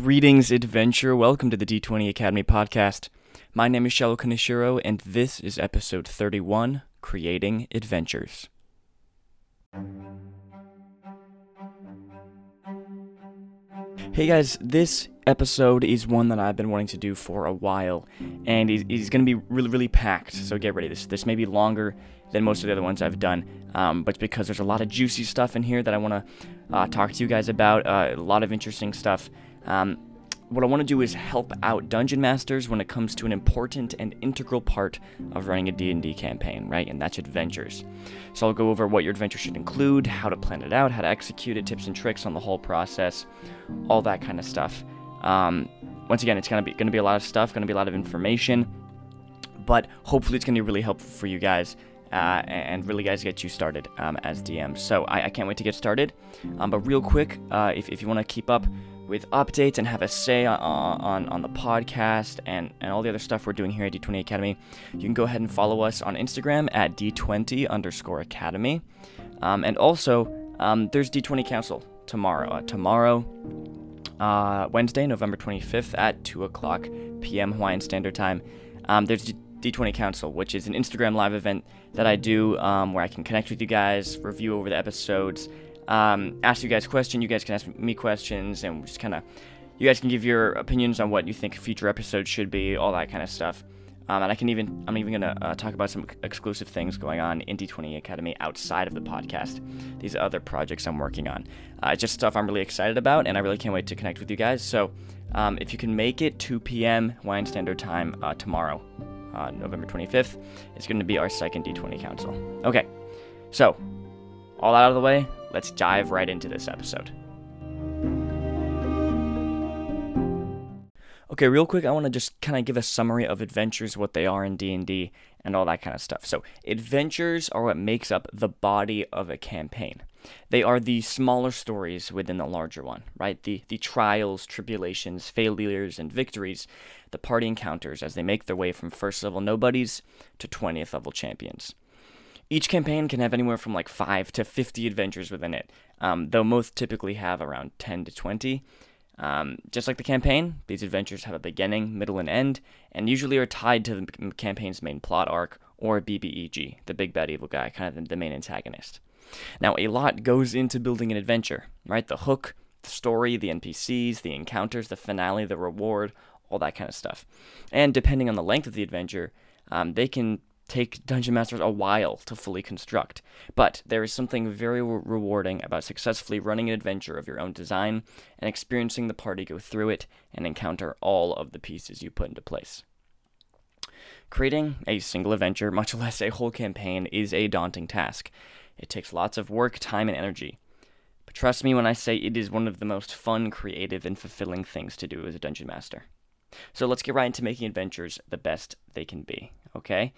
Greetings, adventure. Welcome to the D20 Academy podcast. My name is Shallow Kaneshiro, and this is episode 31 Creating Adventures. Hey guys, this episode is one that I've been wanting to do for a while, and it's, going to be really, really packed. So get ready. This this may be longer than most of the other ones I've done, um, but because there's a lot of juicy stuff in here that I want to uh, talk to you guys about. Uh, a lot of interesting stuff. Um, what I want to do is help out dungeon masters when it comes to an important and integral part of running a D&D campaign, right? And that's adventures. So I'll go over what your adventure should include, how to plan it out, how to execute it, tips and tricks on the whole process, all that kind of stuff. Um, once again, it's gonna be gonna be a lot of stuff, gonna be a lot of information, but hopefully it's gonna be really helpful for you guys. Uh, and really, guys, get you started um, as DMs. So I, I, can't wait to get started. Um, but real quick, uh, if, if you want to keep up with updates and have a say on, on, on the podcast and, and all the other stuff we're doing here at D20 Academy, you can go ahead and follow us on Instagram at D20 underscore Academy. Um, and also, um, there's D20 Council tomorrow. Uh, tomorrow, uh, Wednesday, November 25th at 2 o'clock p.m. Hawaiian Standard Time. Um, there's D- D20 Council, which is an Instagram live event that I do um, where I can connect with you guys, review over the episodes, um, ask you guys questions. You guys can ask me questions, and just kind of, you guys can give your opinions on what you think future episodes should be, all that kind of stuff. Um, and I can even, I'm even gonna uh, talk about some exclusive things going on in D20 Academy outside of the podcast. These other projects I'm working on. Uh, just stuff I'm really excited about, and I really can't wait to connect with you guys. So, um, if you can make it 2 p.m. Hawaiian Standard Time uh, tomorrow, uh, November 25th, it's going to be our second D20 Council. Okay, so all that out of the way, let's dive right into this episode. Okay, real quick, I want to just kind of give a summary of adventures, what they are in D&D, and all that kind of stuff. So, adventures are what makes up the body of a campaign. They are the smaller stories within the larger one, right? The the trials, tribulations, failures, and victories the party encounters as they make their way from first level nobodies to 20th level champions. Each campaign can have anywhere from like 5 to 50 adventures within it, um, though most typically have around 10 to 20. Um, just like the campaign, these adventures have a beginning, middle, and end, and usually are tied to the campaign's main plot arc or BBEG, the big bad evil guy, kind of the main antagonist. Now, a lot goes into building an adventure, right? The hook, the story, the NPCs, the encounters, the finale, the reward, all that kind of stuff. And depending on the length of the adventure, um, they can take Dungeon Masters a while to fully construct, but there is something very re- rewarding about successfully running an adventure of your own design and experiencing the party go through it and encounter all of the pieces you put into place. Creating a single adventure, much less a whole campaign, is a daunting task. It takes lots of work, time, and energy. But trust me when I say it is one of the most fun, creative, and fulfilling things to do as a dungeon master. So let's get right into making adventures the best they can be, okay?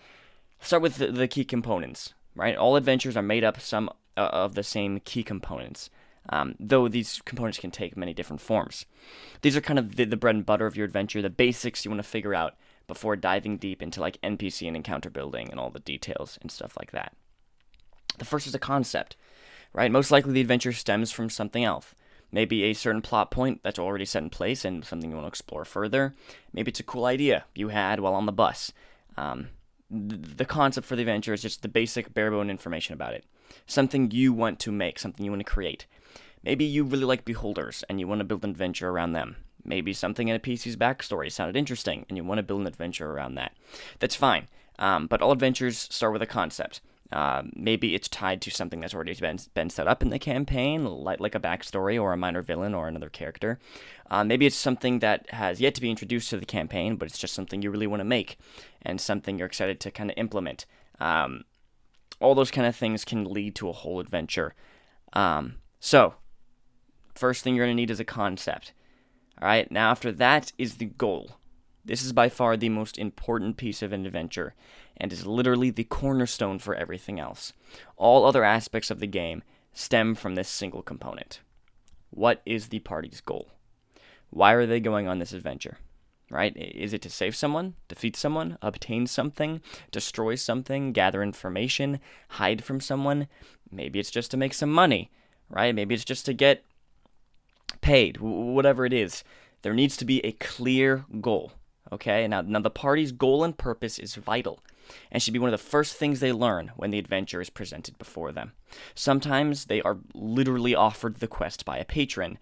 Start with the, the, key components, right? All adventures are made up some uh, of the same key components, um, though these components can take many different forms. These are kind of the, the bread and butter of your adventure, the basics you want to figure out before diving deep into like NPC and encounter building and all the details and stuff like that. The first is a concept, right? Most likely the adventure stems from something else. Maybe a certain plot point that's already set in place and something you want to explore further. Maybe it's a cool idea you had while on the bus. Um, the concept for the adventure is just the basic bare bone information about it. Something you want to make, something you want to create. Maybe you really like beholders and you want to build an adventure around them. Maybe something in a PC's backstory sounded interesting and you want to build an adventure around that. That's fine. Um, but all adventures start with a concept. Uh, maybe it's tied to something that's already been, been set up in the campaign, like, like a backstory or a minor villain or another character. Uh, maybe it's something that has yet to be introduced to the campaign, but it's just something you really want to make and something you're excited to kind of implement. Um, all those kind of things can lead to a whole adventure. Um, so, first thing you're going to need is a concept. All right, now after that is the goal. This is by far the most important piece of an adventure, and is literally the cornerstone for everything else. All other aspects of the game stem from this single component. What is the party's goal? Why are they going on this adventure? Right? Is it to save someone, defeat someone, obtain something, destroy something, gather information, hide from someone? Maybe it's just to make some money, right? Maybe it's just to get paid, whatever it is. There needs to be a clear goal. Okay, now, now the party's goal and purpose is vital and should be one of the first things they learn when the adventure is presented before them. Sometimes they are literally offered the quest by a patron.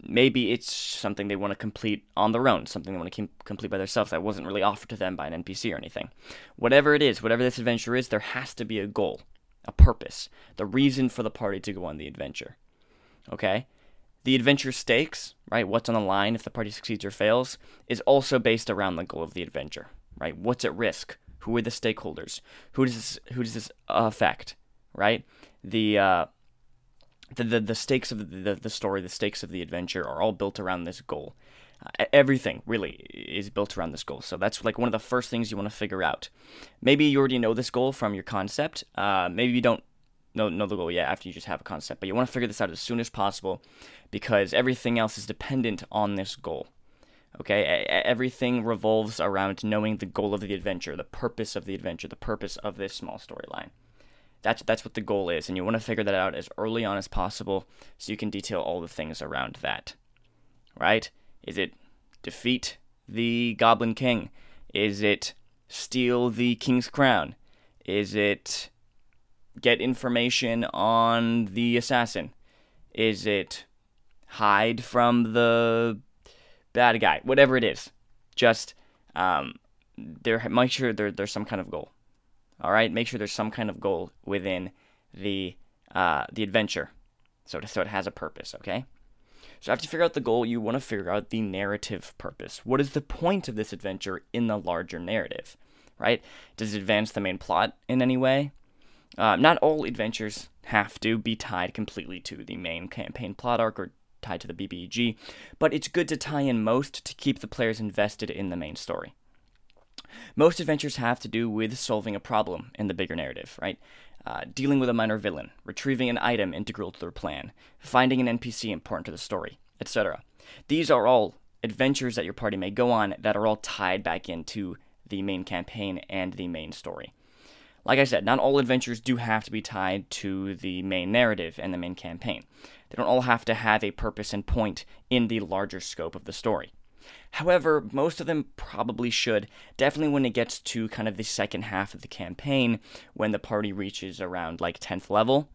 Maybe it's something they want to complete on their own, something they want to complete by themselves that wasn't really offered to them by an NPC or anything. Whatever it is, whatever this adventure is, there has to be a goal, a purpose, the reason for the party to go on the adventure. Okay? The adventure stakes, right, what's on the line if the party succeeds or fails, is also based around the goal of the adventure, right? What's at risk? Who are the stakeholders? Who does this, who does this affect? Right? The uh, the, the the stakes of the, the story, the stakes of the adventure are all built around this goal. Uh, everything really is built around this goal. So that's like one of the first things you want to figure out. Maybe you already know this goal from your concept. Uh, maybe you don't know, know the goal yet after you just have a concept, but you want to figure this out as soon as possible because everything else is dependent on this goal. Okay, everything revolves around knowing the goal of the adventure, the purpose of the adventure, the purpose of this small storyline. That's that's what the goal is, and you want to figure that out as early on as possible so you can detail all the things around that. Right? Is it defeat the Goblin King? Is it steal the King's crown? Is it get information on the assassin? Is it hide from the bad guy, whatever it is. Just um, there, make sure there, there's some kind of goal. All right, make sure there's some kind of goal within the uh, the adventure, so to, so it has a purpose. Okay. So after you figure out the goal, you want to figure out the narrative purpose. What is the point of this adventure in the larger narrative? Right? Does it advance the main plot in any way? Uh, not all adventures have to be tied completely to the main campaign plot arc or tied to the BBEG, but it's good to tie in most to keep the players invested in the main story. Most adventures have to do with solving a problem in the bigger narrative, right? Uh, dealing with a minor villain, retrieving an item integral to their plan, finding an NPC important to the story, etc. These are all adventures that your party may go on that are all tied back into the main campaign and the main story. Like I said, not all adventures do have to be tied to the main narrative and the main campaign. They don't all have to have a purpose and point in the larger scope of the story. However, most of them probably should, definitely when it gets to kind of the second half of the campaign, when the party reaches around like 10th level.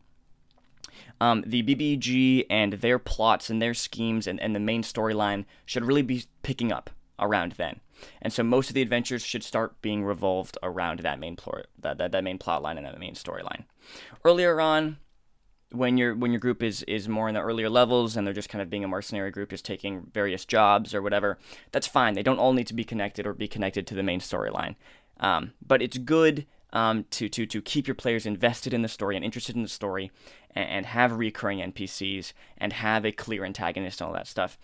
Um, the BBG and their plots and their schemes and, and the main storyline should really be picking up around then. And so most of the adventures should start being revolved around that main plot, that, that, that main plot line and that main storyline. Earlier on, when your when your group is is more in the earlier levels and they're just kind of being a mercenary group just taking various jobs or whatever that's fine. They don't all need to be connected or be connected to the main storyline. Um, but it's good um, to, to, to keep your players invested in the story and interested in the story and, and have recurring npcs and have a clear antagonist and all that stuff.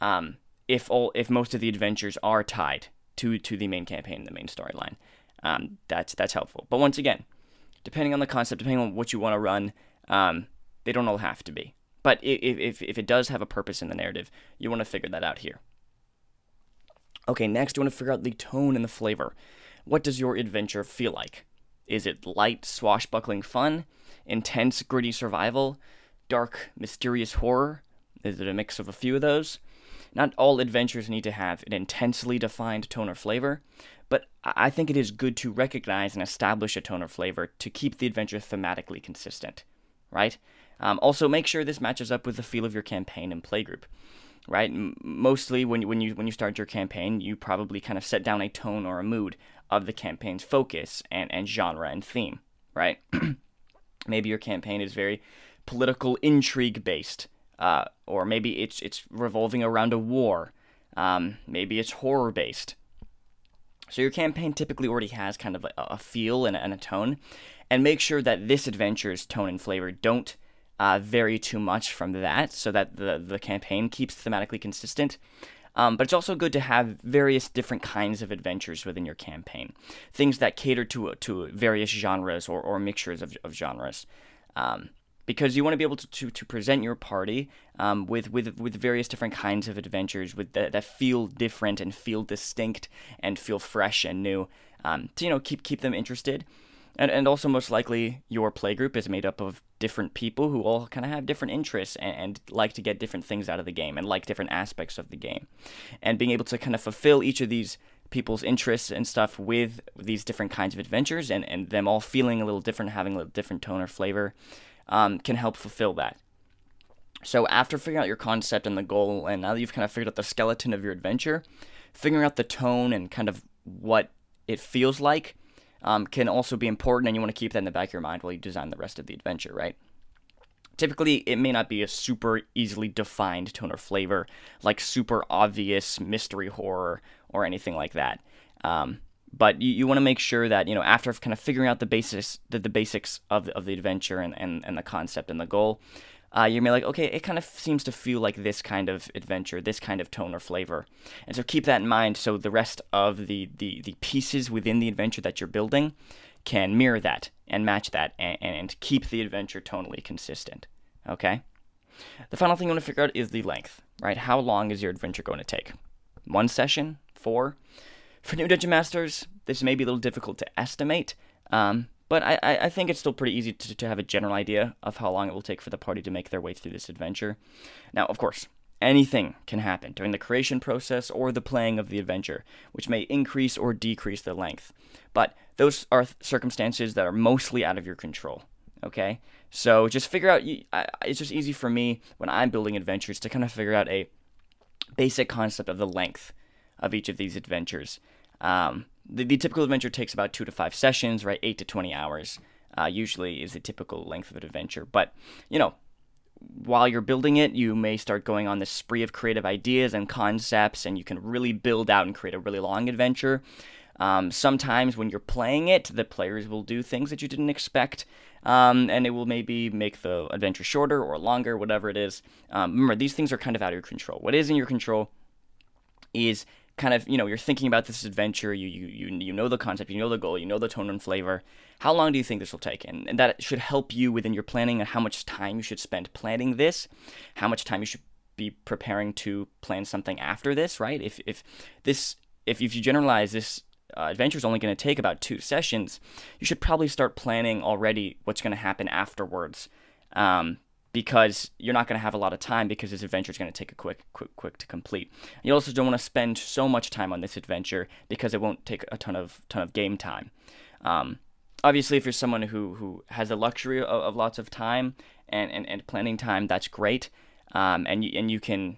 Um, if all if most of the adventures are tied to to the main campaign the main storyline um, that's that's helpful. But once again depending on the concept depending on what you want to run um, they don't all have to be. But if, if, if it does have a purpose in the narrative, you want to figure that out here. Okay, next you want to figure out the tone and the flavor. What does your adventure feel like? Is it light, swashbuckling fun? Intense, gritty survival? Dark, mysterious horror? Is it a mix of a few of those? Not all adventures need to have an intensely defined tone or flavor, but I think it is good to recognize and establish a tone or flavor to keep the adventure thematically consistent, right? Um, also, make sure this matches up with the feel of your campaign and playgroup. Right, mostly when you, when you when you start your campaign, you probably kind of set down a tone or a mood of the campaign's focus and, and genre and theme. Right, maybe your campaign is very political intrigue based, uh, or maybe it's it's revolving around a war. Um, maybe it's horror based. So your campaign typically already has kind of a, a feel and a, and a, tone, and make sure that this adventure's tone and flavor don't uh, vary too much from that so that the, the campaign keeps thematically consistent. Um, but it's also good to have various different kinds of adventures within your campaign, things that cater to to various genres or, or mixtures of, of genres, um, because you want to be able to, to, to present your party um, with, with with various different kinds of adventures with that, that feel different and feel distinct and feel fresh and new, um, to you know keep keep them interested. And, and also, most likely, your playgroup is made up of different people who all kind of have different interests and, and, like to get different things out of the game and like different aspects of the game. And being able to kind of fulfill each of these people's interests and stuff with these different kinds of adventures and, and them all feeling a little different, having a little different tone or flavor, um, can help fulfill that. So, after figuring out your concept and the goal, and now that you've kind of figured out the skeleton of your adventure, figuring out the tone and kind of what it feels like um, can also be important, and you want to keep that in the back of your mind while you design the rest of the adventure, right? Typically, it may not be a super easily defined tone or flavor, like super obvious mystery horror or anything like that. Um, but you, you want to make sure that you know after kind of figuring out the basis the, the basics of, of the adventure and, and, and the concept and the goal uh, you're like, okay, it kind of seems to feel like this kind of adventure, this kind of tone or flavor. And so keep that in mind so the rest of the, the, the pieces within the adventure that you're building can mirror that and match that and, and keep the adventure tonally consistent. Okay? The final thing you want to figure out is the length, right? How long is your adventure going to take? One session? Four? For new Dungeon Masters, this may be a little difficult to estimate, um, but I, I think it's still pretty easy to, to have a general idea of how long it will take for the party to make their way through this adventure. Now, of course, anything can happen during the creation process or the playing of the adventure, which may increase or decrease the length. But those are circumstances that are mostly out of your control. Okay? So just figure out, it's just easy for me when I'm building adventures to kind of figure out a basic concept of the length of each of these adventures. Um, the, the typical adventure takes about two to five sessions, right? Eight to 20 hours uh, usually is the typical length of an adventure. But, you know, while you're building it, you may start going on this spree of creative ideas and concepts, and you can really build out and create a really long adventure. Um, sometimes when you're playing it, the players will do things that you didn't expect, um, and it will maybe make the adventure shorter or longer, whatever it is. Um, remember, these things are kind of out of your control. What is in your control is kind of you know you're thinking about this adventure you you you, you know the concept you know the goal you know the tone and flavor. How long do you think this will take? And, and that should help you within your planning and how much time you should spend planning this how much time you should be preparing to plan something after this right? If if this if, if you generalize this uh, adventure is only going to take about two sessions you should probably start planning already what's going to happen afterwards. Um, because you're not going to have a lot of time because this adventure is going to take a quick, quick, quick to complete. You also don't want to spend so much time on this adventure because it won't take a ton of ton of game time. Um, obviously, if you're someone who who has the luxury of, of lots of time and, and, and planning time, that's great. Um, and you and you can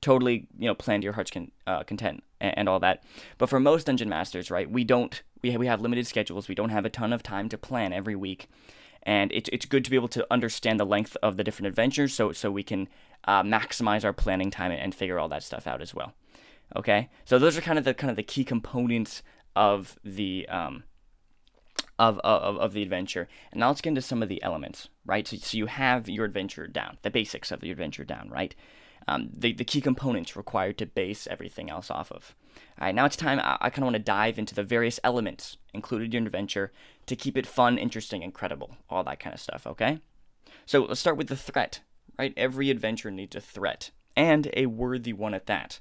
totally you know plan to your heart's con- uh, content and, and all that. But for most dungeon masters, right, we don't we we have limited schedules. We don't have a ton of time to plan every week and it's it's good to be able to understand the length of the different adventures, so so we can uh, maximize our planning time and figure all that stuff out as well. Okay, so those are kind of the kind of the key components of the um, of, of, of the adventure. And now let's get into some of the elements, right? So, so you have your adventure down, the basics of the adventure down, right? um, the, the key components required to base everything else off of. All right, now it's time. I, I kind of want to dive into the various elements included in your adventure to keep it fun, interesting, and credible. All that kind of stuff, okay? So let's start with the threat, right? Every adventure needs a threat, and a worthy one at that.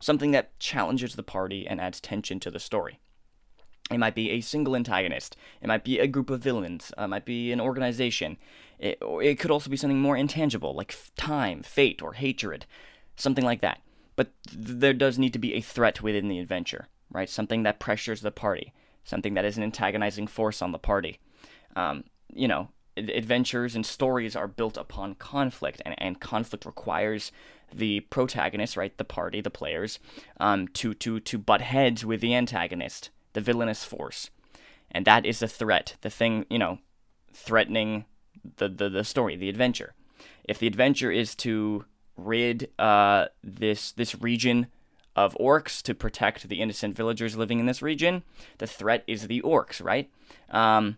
Something that challenges the party and adds tension to the story. It might be a single antagonist. It might be a group of villains. Uh, it might be an organization. It, it could also be something more intangible, like time, fate, or hatred. Something like that. But th- there does need to be a threat within the adventure, right? Something that pressures the party. Something that is an antagonizing force on the party. Um, you know, adventures and stories are built upon conflict, and, and conflict requires the protagonist, right, the party, the players, um, to to to butt heads with the antagonist, the villainous force, and that is the threat, the thing, you know, threatening the, the, the story, the adventure. If the adventure is to rid uh, this this region of orcs to protect the innocent villagers living in this region, the threat is the orcs, right? Um,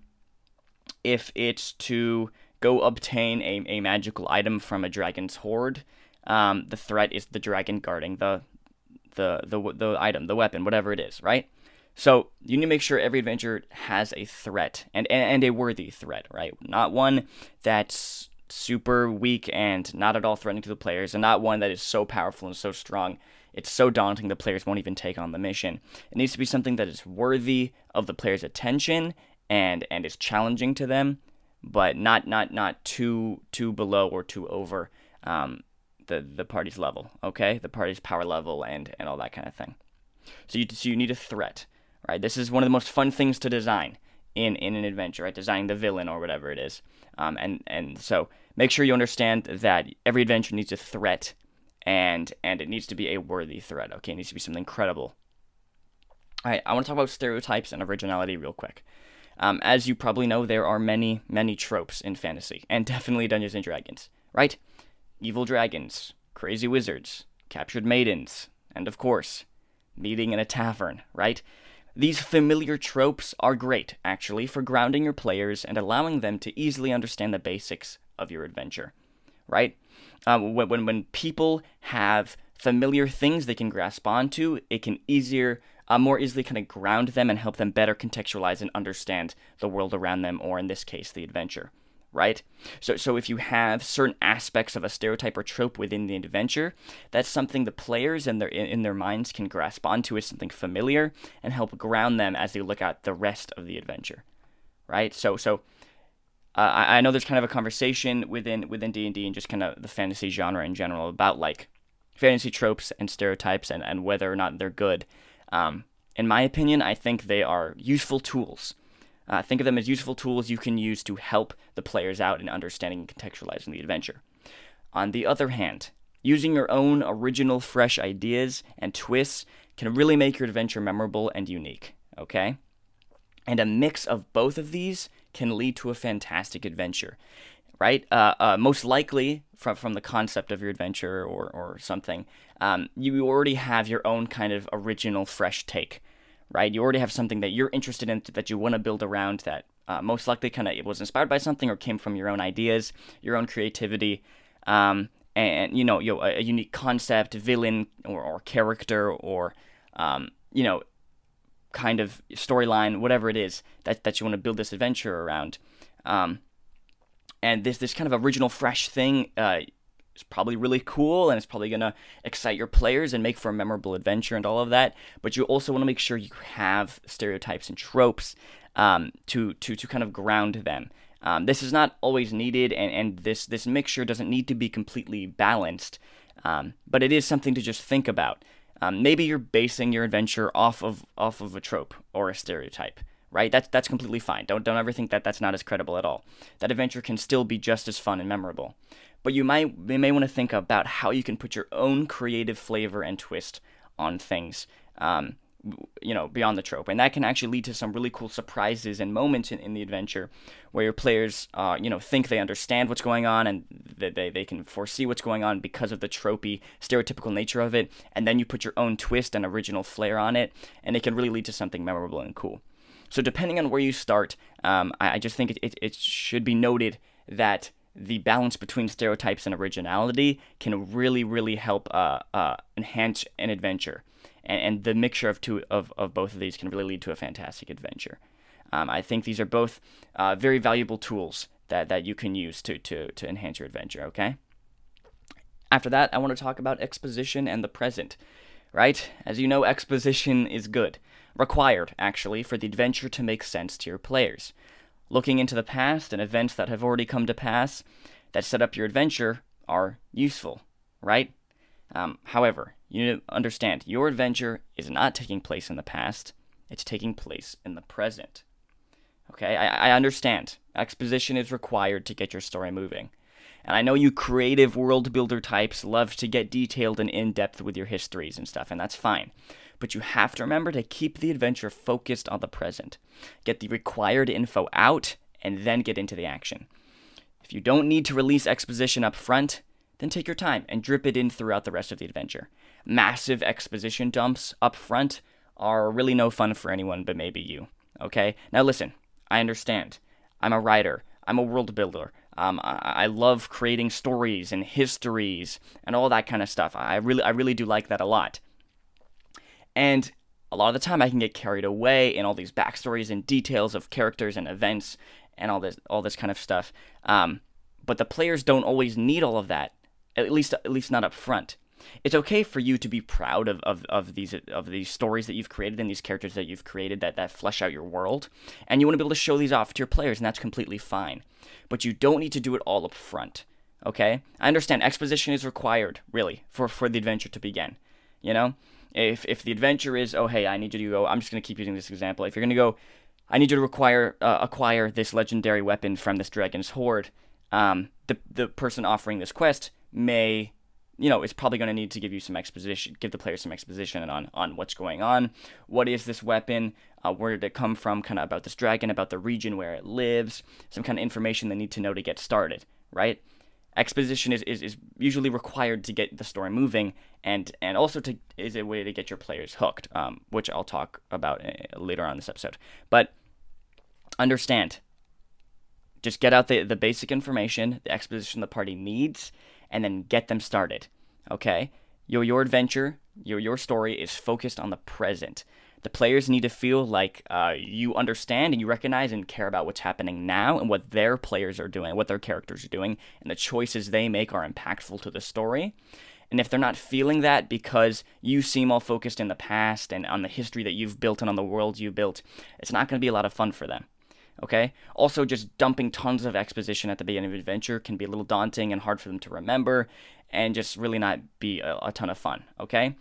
if it's to go obtain a, a magical item from a dragon's hoard, um, the threat is the dragon guarding the, the the the item, the weapon, whatever it is, right? So you need to make sure every adventure has a threat and, and, and a worthy threat, right? Not one that's super weak and not at all threatening to the players, and not one that is so powerful and so strong it's so daunting the players won't even take on the mission. It needs to be something that is worthy of the player's attention and and is challenging to them, but not not not too too below or too over um, the the party's level. Okay, the party's power level and and all that kind of thing. So you so you need a threat, right? This is one of the most fun things to design in in an adventure, right? Designing the villain or whatever it is, um, and and so make sure you understand that every adventure needs a threat, and and it needs to be a worthy threat. Okay, it needs to be something credible. All right, I want to talk about stereotypes and originality real quick. Um, as you probably know, there are many, many tropes in fantasy, and definitely Dungeons and Dragons, right? Evil dragons, crazy wizards, captured maidens, and of course, meeting in a tavern, right? These familiar tropes are great, actually, for grounding your players and allowing them to easily understand the basics of your adventure, right? Um, when, when, when people have familiar things they can grasp onto, it can easier uh, more easily kind of ground them and help them better contextualize and understand the world around them, or in this case, the adventure. Right? So, so if you have certain aspects of a stereotype or trope within the adventure, that's something the players in their in their minds can grasp onto as something familiar and help ground them as they look at the rest of the adventure. Right? So, so uh, I, I know there's kind of a conversation within within D and D and just kind of the fantasy genre in general about like fantasy tropes and stereotypes and, and whether or not they're good. Um, in my opinion, I think they are useful tools. Uh, think of them as useful tools you can use to help the players out in understanding and contextualizing the adventure. On the other hand, using your own original, fresh ideas and twists can really make your adventure memorable and unique, okay? And a mix of both of these can lead to a fantastic adventure, right? Uh, uh, most likely, from, from the concept of your adventure or, or something, um, you already have your own kind of original, fresh take, right? You already have something that you're interested in that you want to build around that uh, most likely kind of was inspired by something or came from your own ideas, your own creativity, um, and you know, you know, a, a, unique concept, villain or, or character, or um, you know, kind of storyline, whatever it is that that you want to build this adventure around. Um, and this this kind of original, fresh thing uh, is probably really cool and it's probably going to excite your players and make for a memorable adventure and all of that. But you also want to make sure you have stereotypes and tropes um, to, to, to kind of ground them. Um, this is not always needed, and, and this, this mixture doesn't need to be completely balanced, um, but it is something to just think about. Um, maybe you're basing your adventure off of off of a trope or a stereotype right? That's that's completely fine. Don't don't ever think that that's not as credible at all. That adventure can still be just as fun and memorable but you might you may want to think about how you can put your own creative flavor and twist on things. Um, you know, beyond the trope, and that can actually lead to some really cool surprises and moments in, in the adventure where your players, uh, you know, think they understand what's going on and that they, they can foresee what's going on because of the tropey, stereotypical nature of it, and then you put your own twist and original flair on it, and it can really lead to something memorable and cool. So, depending on where you start, um, I, I, just think it, it, it should be noted that the balance between stereotypes and originality can really, really help uh, uh, enhance an adventure. And, and, the mixture of two of, of both of these can really lead to a fantastic adventure. Um, I think these are both uh, very valuable tools that, that you can use to, to, to enhance your adventure, okay? After that, I want to talk about exposition and the present, right? As you know, exposition is good, required, actually, for the adventure to make sense to your players. Looking into the past and events that have already come to pass that set up your adventure are useful, right? Um, however, you understand your adventure is not taking place in the past, it's taking place in the present. Okay, I, I understand. Exposition is required to get your story moving. And I know you creative world builder types love to get detailed and in depth with your histories and stuff, and that's fine but you have to remember to keep the adventure focused on the present. Get the required info out, and then get into the action. If you don't need to release exposition up front, then take your time and drip it in throughout the rest of the adventure. Massive exposition dumps up front are really no fun for anyone but maybe you. Okay? Now listen, I understand. I'm a writer, I'm a world builder. Um, I, I, love creating stories and histories and all that kind of stuff. I really, I really do like that a lot. And a lot of the time I can get carried away in all these backstories and details of characters and events and all this all this kind of stuff. Um, but the players don't always need all of that. At least at least not up front. It's okay for you to be proud of, of, of these of these stories that you've created and these characters that you've created that, that flesh out your world. And you want to be able to show these off to your players, and that's completely fine. But you don't need to do it all up front. Okay? I understand exposition is required, really, for, for the adventure to begin. You know? If if the adventure is, oh hey, I need you to go I'm just gonna keep using this example. If you're gonna go I need you to require uh, acquire this legendary weapon from this dragon's hoard. Um, the the person offering this quest may, you know, is probably going to need to give you some exposition, give the player some exposition on on what's going on. What is this weapon? Uh, where did it come from? Kind of about this dragon, about the region where it lives, some kind of information they need to know to get started, right? Exposition is, is, is usually required to get the story moving, and and also to is a way to get your players hooked, um, which I'll talk about uh, later on this episode. But understand, just get out the, the basic information, the exposition the party needs, and then get them started. Okay? Your your adventure, your your story is focused on the present. The players need to feel like uh, you understand and you recognize and care about what's happening now and what their players are doing, what their characters are doing, and the choices they make are impactful to the story. And if they're not feeling that because you seem all focused in the past and on the history that you've built and on the world you built, it's not going to be a lot of fun for them. Okay? Also, just dumping tons of exposition at the beginning of an adventure can be a little daunting and hard for them to remember and just really not be a, a ton of fun. Okay?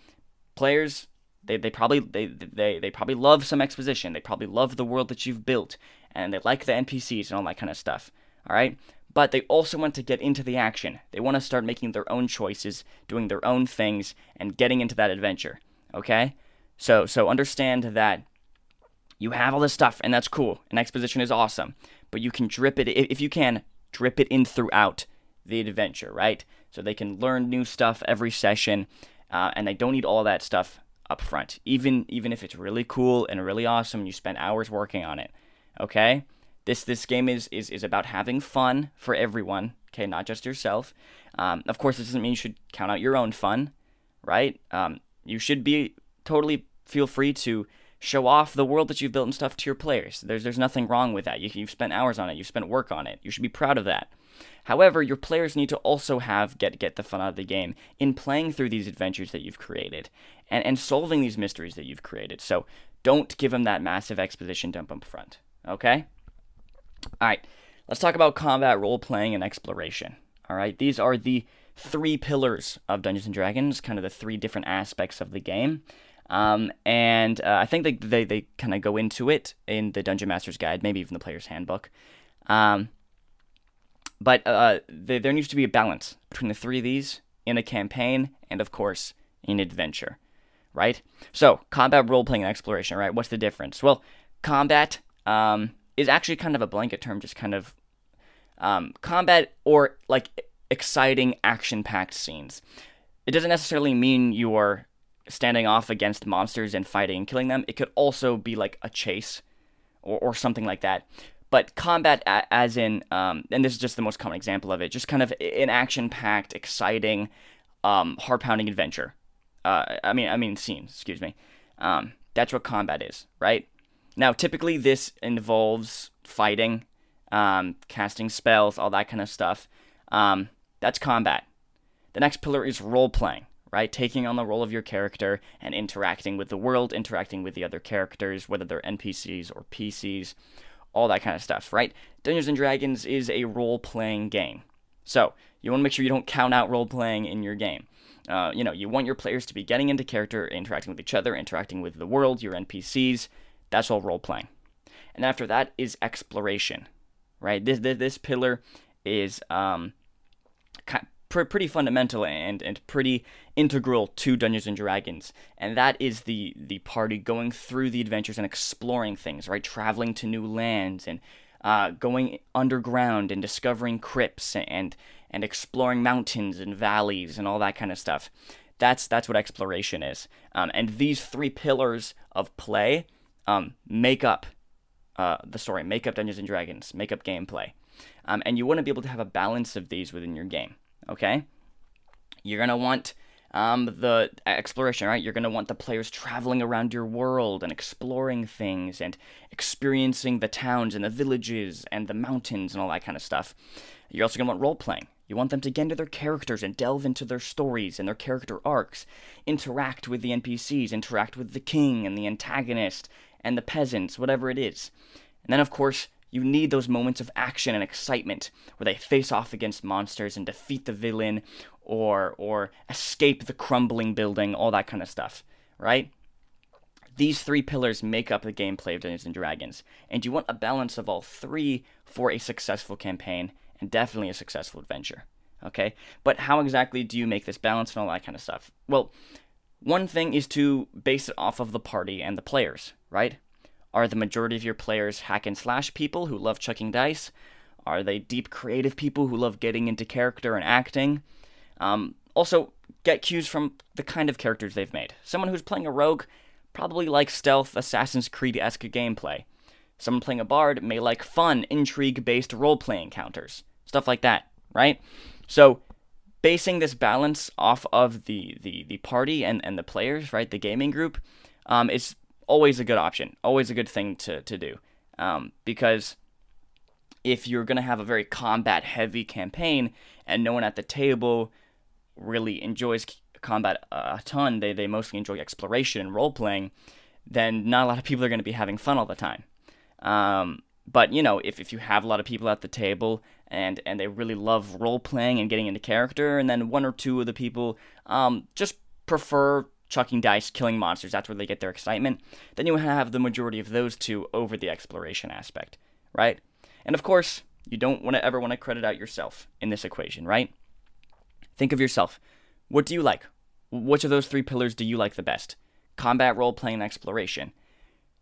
Players, they, they probably they, they they probably love some exposition. They probably love the world that you've built and they like the NPCs and all that kind of stuff. All right? But they also want to get into the action. They want to start making their own choices, doing their own things and getting into that adventure. Okay? So so understand that you have all this stuff and that's cool and exposition is awesome, but you can drip it if you can drip it in throughout the adventure, right? So they can learn new stuff every session uh, and they don't need all that stuff up front, even even if it's really cool and really awesome and you spend hours working on it. Okay, this this game is is is about having fun for everyone. Okay, not just yourself. Um, of course, this doesn't mean you should count out your own fun, right? Um, you should be totally feel free to show off the world that you've built and stuff to your players. There's there's nothing wrong with that. You, you've spent hours on it. You've spent work on it. You should be proud of that. However, your players need to also have get get the fun out of the game in playing through these adventures that you've created and, and solving these mysteries that you've created. So don't give them that massive exposition dump up front. Okay? Alright, let's talk about combat, role playing, and exploration. Alright, these are the three pillars of Dungeons and Dragons, kind of the three different aspects of the game. Um, and uh, I think they, they, they kind of go into it in the Dungeon Master's Guide, maybe even the Player's Handbook. Um, but uh, there, there needs to be a balance between the three of these in a campaign and, of course, in adventure, right? So, combat, role playing, and exploration, right? What's the difference? Well, combat um, is actually kind of a blanket term, just kind of um, combat or like exciting action packed scenes. It doesn't necessarily mean you're standing off against monsters and fighting and killing them. It could also be like a chase or, or something like that. But combat, as in, um, and this is just the most common example of it, just kind of an action-packed, exciting, um, heart-pounding adventure. Uh, I mean, I mean, scene. Excuse me. Um, that's what combat is, right? Now, typically, this involves fighting, um, casting spells, all that kind of stuff. Um, that's combat. The next pillar is role playing right? Taking on the role of your character and interacting with the world, interacting with the other characters, whether they're NPCs or PCs, all that kind of stuff, right? Dungeons and Dragons is a role playing game. So, you want to make sure you don't count out role playing in your game. Uh, you know, you want your players to be getting into character, interacting with each other, interacting with the world, your NPCs. That's all role playing. And after that is exploration, right? This this, this pillar is um, pr- pretty fundamental and and pretty integral to Dungeons and Dragons, and that is the the party going through the adventures and exploring things, right? Traveling to new lands and uh, going underground and discovering crypts and and exploring mountains and valleys and all that kind of stuff. That's that's what exploration is. Um, and these three pillars of play um, make up uh, the story, make up Dungeons and Dragons, make up gameplay. Um, and you want to be able to have a balance of these within your game okay? You're going to want Um, the exploration, right? You're going to want the players traveling around your world and exploring things and experiencing the towns and the villages and the mountains and all that kind of stuff. You're also going to want role playing. You want them to get into their characters and delve into their stories and their character arcs, interact with the NPCs, interact with the king and the antagonist and the peasants, whatever it is. And then, of course, you need those moments of action and excitement where they face off against monsters and defeat the villain or or escape the crumbling building, all that kind of stuff, right? These three pillars make up the gameplay of Dungeons and Dragons, and you want a balance of all three for a successful campaign and definitely a successful adventure. Okay? But how exactly do you make this balance and all that kind of stuff? Well, one thing is to base it off of the party and the players, right? Are the majority of your players hack and slash people who love chucking dice? Are they deep creative people who love getting into character and acting? Um, also, get cues from the kind of characters they've made. Someone who's playing a rogue probably likes stealth, Assassin's Creed esque gameplay. Someone playing a bard may like fun, intrigue based role playing encounters. Stuff like that, right? So, basing this balance off of the, the, the party and, and the players, right? The gaming group, um, is always a good option, always a good thing to, to do. Um, because if you're going to have a very combat heavy campaign and no one at the table really enjoys combat a ton, they, they mostly enjoy exploration and role playing, then not a lot of people are going to be having fun all the time. Um, but you know, if, if you have a lot of people at the table and and they really love role playing and getting into character, and then one or two of the people um, just prefer chucking dice, killing monsters, that's where they get their excitement, then you have the majority of those two over the exploration aspect, right? And of course, you don't want to ever want to credit out yourself in this equation, right? Think of yourself. What do you like? Which of those three pillars do you like the best? Combat, role playing, exploration.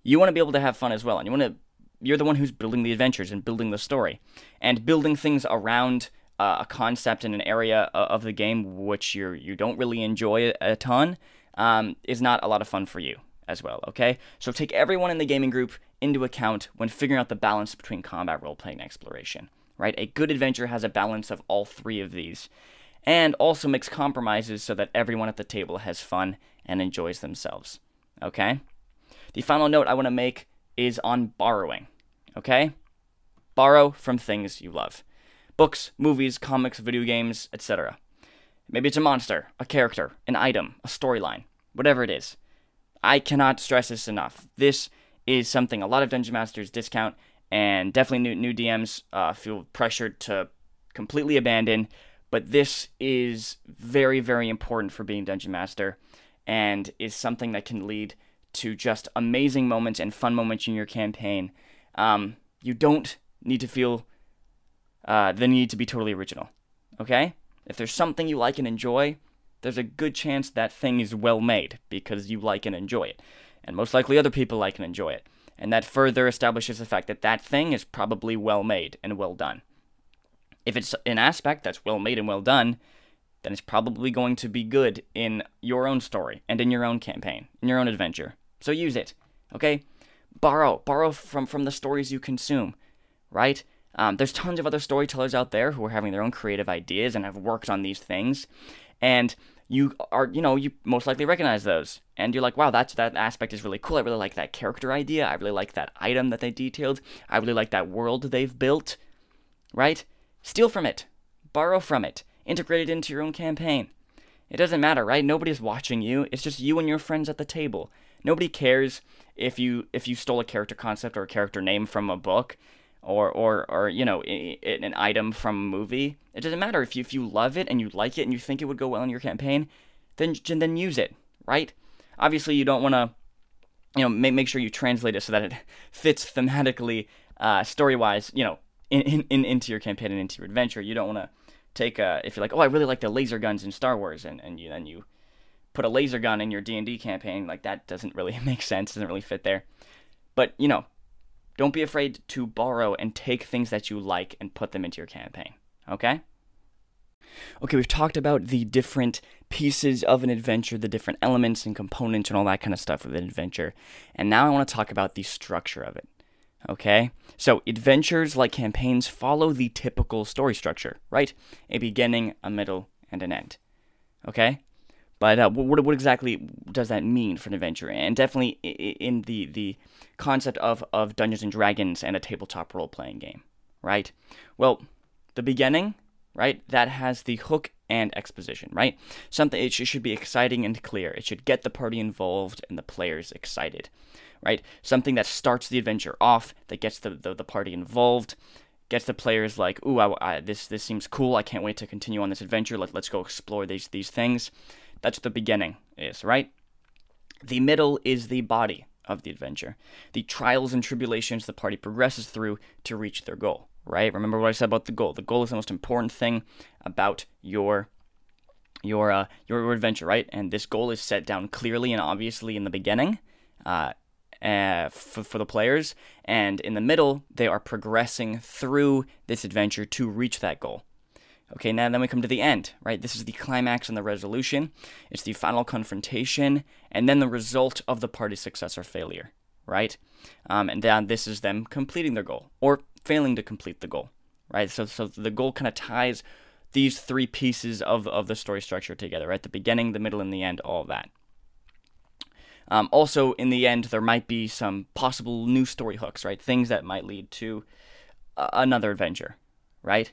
You want to be able to have fun as well, and you want to. You're the one who's building the adventures and building the story, and building things around uh, a concept in an area of the game which you you don't really enjoy a ton um, is not a lot of fun for you as well. Okay, so take everyone in the gaming group into account when figuring out the balance between combat, role playing, and exploration. Right, a good adventure has a balance of all three of these, and also makes compromises so that everyone at the table has fun and enjoys themselves. Okay? The final note I want to make is on borrowing. Okay? Borrow from things you love books, movies, comics, video games, etc. Maybe it's a monster, a character, an item, a storyline, whatever it is. I cannot stress this enough. This is something a lot of dungeon masters discount, and definitely new, new DMs uh, feel pressured to completely abandon but this is very, very important for being Dungeon Master and is something that can lead to just amazing moments and fun moments in your campaign. Um, you don't need to feel uh, the need to be totally original. Okay? If there's something you like and enjoy, there's a good chance that thing is well made because you like and enjoy it. And most likely other people like and enjoy it. And that further establishes the fact that that thing is probably well made and well done. If it's an aspect that's well made and well done, then it's probably going to be good in your own story and in your own campaign, in your own adventure. So use it, okay? Borrow, borrow from from the stories you consume, right? Um, there's tons of other storytellers out there who are having their own creative ideas and have worked on these things, and you are, you know, you most likely recognize those, and you're like, wow, that's that aspect is really cool. I really like that character idea. I really like that item that they detailed. I really like that world they've built, right? Steal from it, borrow from it, integrate it into your own campaign. It doesn't matter, right? Nobody's watching you. It's just you and your friends at the table. Nobody cares if you if you stole a character concept or a character name from a book or or or you know an item from a movie. It doesn't matter if you if you love it and you like it and you think it would go well in your campaign, then then use it, right? Obviously, you don't want to you know make make sure you translate it so that it fits thematically, uh, story wise. You know, in, in, into your campaign and into your adventure. You don't want to take a, if you're like, oh, I really like the laser guns in Star Wars, and, and you then you put a laser gun in your D&D campaign, like that doesn't really make sense, doesn't really fit there. But, you know, don't be afraid to borrow and take things that you like and put them into your campaign, okay? Okay, we've talked about the different pieces of an adventure, the different elements and components and all that kind of stuff of an adventure. And now I want to talk about the structure of it. Okay? So, adventures like campaigns follow the typical story structure, right? A beginning, a middle, and an end. Okay? But uh, what, what exactly does that mean for an adventure? And definitely in the, the concept of, of Dungeons and Dragons and a tabletop role playing game, right? Well, the beginning, right? That has the hook and exposition, right? Something it should be exciting and clear. It should get the party involved and the players excited, right? Something that starts the adventure off, that gets the, the, the party involved, gets the players like, ooh, I, I, this this seems cool. I can't wait to continue on this adventure. Let, let's go explore these these things. That's the beginning is, right? The middle is the body of the adventure, the trials and tribulations the party progresses through to reach their goal right? Remember what I said about the goal. The goal is the most important thing about your your uh, your adventure, right? And this goal is set down clearly and obviously in the beginning, uh, uh, for, for the players, and in the middle they are progressing through this adventure to reach that goal. Okay, now then we come to the end, right? This is the climax and the resolution. It's the final confrontation, and then the result of the party's success or failure, right? Um, and then this is them completing their goal or failing to complete the goal, right? So, so the goal kind of ties these three pieces of, of the story structure together, right? The beginning, the middle, and the end, all that. Um, also, in the end, there might be some possible new story hooks, right? Things that might lead to uh, another adventure, right?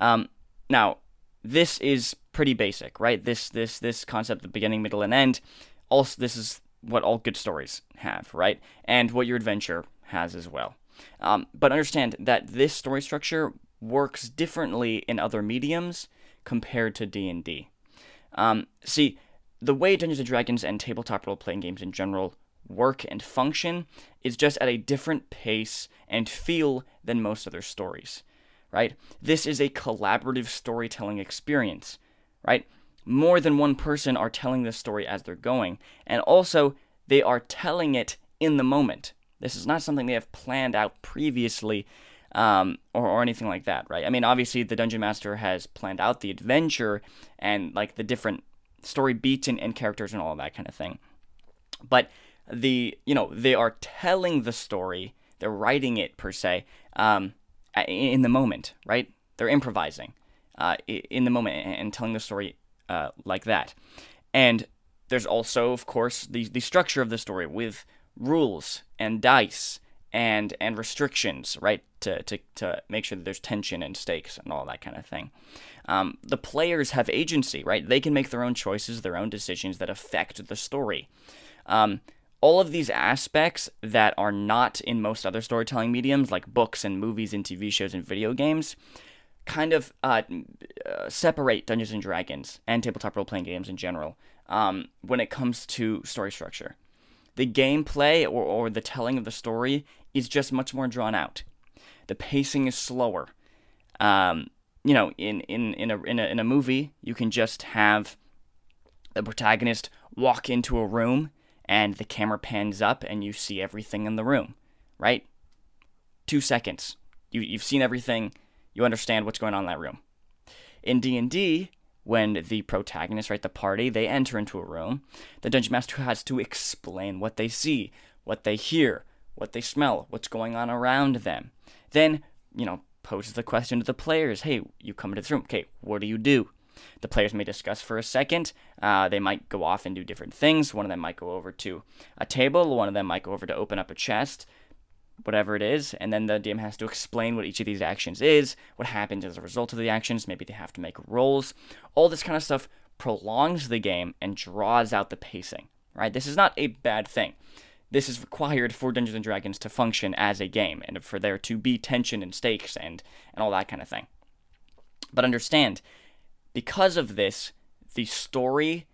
Um, now, this is pretty basic, right? This this this concept, the beginning, middle, and end. Also, this is what all good stories have, right? And what your adventure has as well. Um, but understand that this story structure works differently in other mediums compared to D&D. Um, see, the way Dungeons and Dragons and tabletop role-playing games in general work and function is just at a different pace and feel than most other stories, right? This is a collaborative storytelling experience, right? More than one person are telling this story as they're going, and also they are telling it in the moment. This is not something they have planned out previously um, or, or anything like that, right? I mean, obviously, the Dungeon Master has planned out the adventure and like the different story beats and, and characters and all that kind of thing. But the, you know, they are telling the story, they're writing it per se um, in the moment, right? They're improvising uh, in the moment and telling the story uh, like that. And there's also, of course, the, the structure of the story with rules and dice and and restrictions, right? To, to, to make sure that there's tension and stakes and all that kind of thing. Um, the players have agency, right? They can make their own choices, their own decisions that affect the story. Um, all of these aspects that are not in most other storytelling mediums, like books and movies and TV shows and video games, kind of uh, uh, separate Dungeons and Dragons and tabletop role playing games in general um, when it comes to story structure the gameplay or, or the telling of the story is just much more drawn out. The pacing is slower. Um, you know, in, in, in, a, in, a, in a movie, you can just have the protagonist walk into a room and the camera pans up and you see everything in the room, right? Two seconds. You, you've seen everything. You understand what's going on in that room. In D&D, when the protagonist, right, the party, they enter into a room, the dungeon master has to explain what they see, what they hear, what they smell, what's going on around them. Then, you know, poses the question to the players hey, you come into this room. Okay, what do you do? The players may discuss for a second. Uh, they might go off and do different things. One of them might go over to a table. One of them might go over to open up a chest whatever it is, and then the DM has to explain what each of these actions is, what happens as a result of the actions, maybe they have to make rolls. All this kind of stuff prolongs the game and draws out the pacing, right? This is not a bad thing. This is required for Dungeons and Dragons to function as a game and for there to be tension and stakes and, and all that kind of thing. But understand, because of this, the story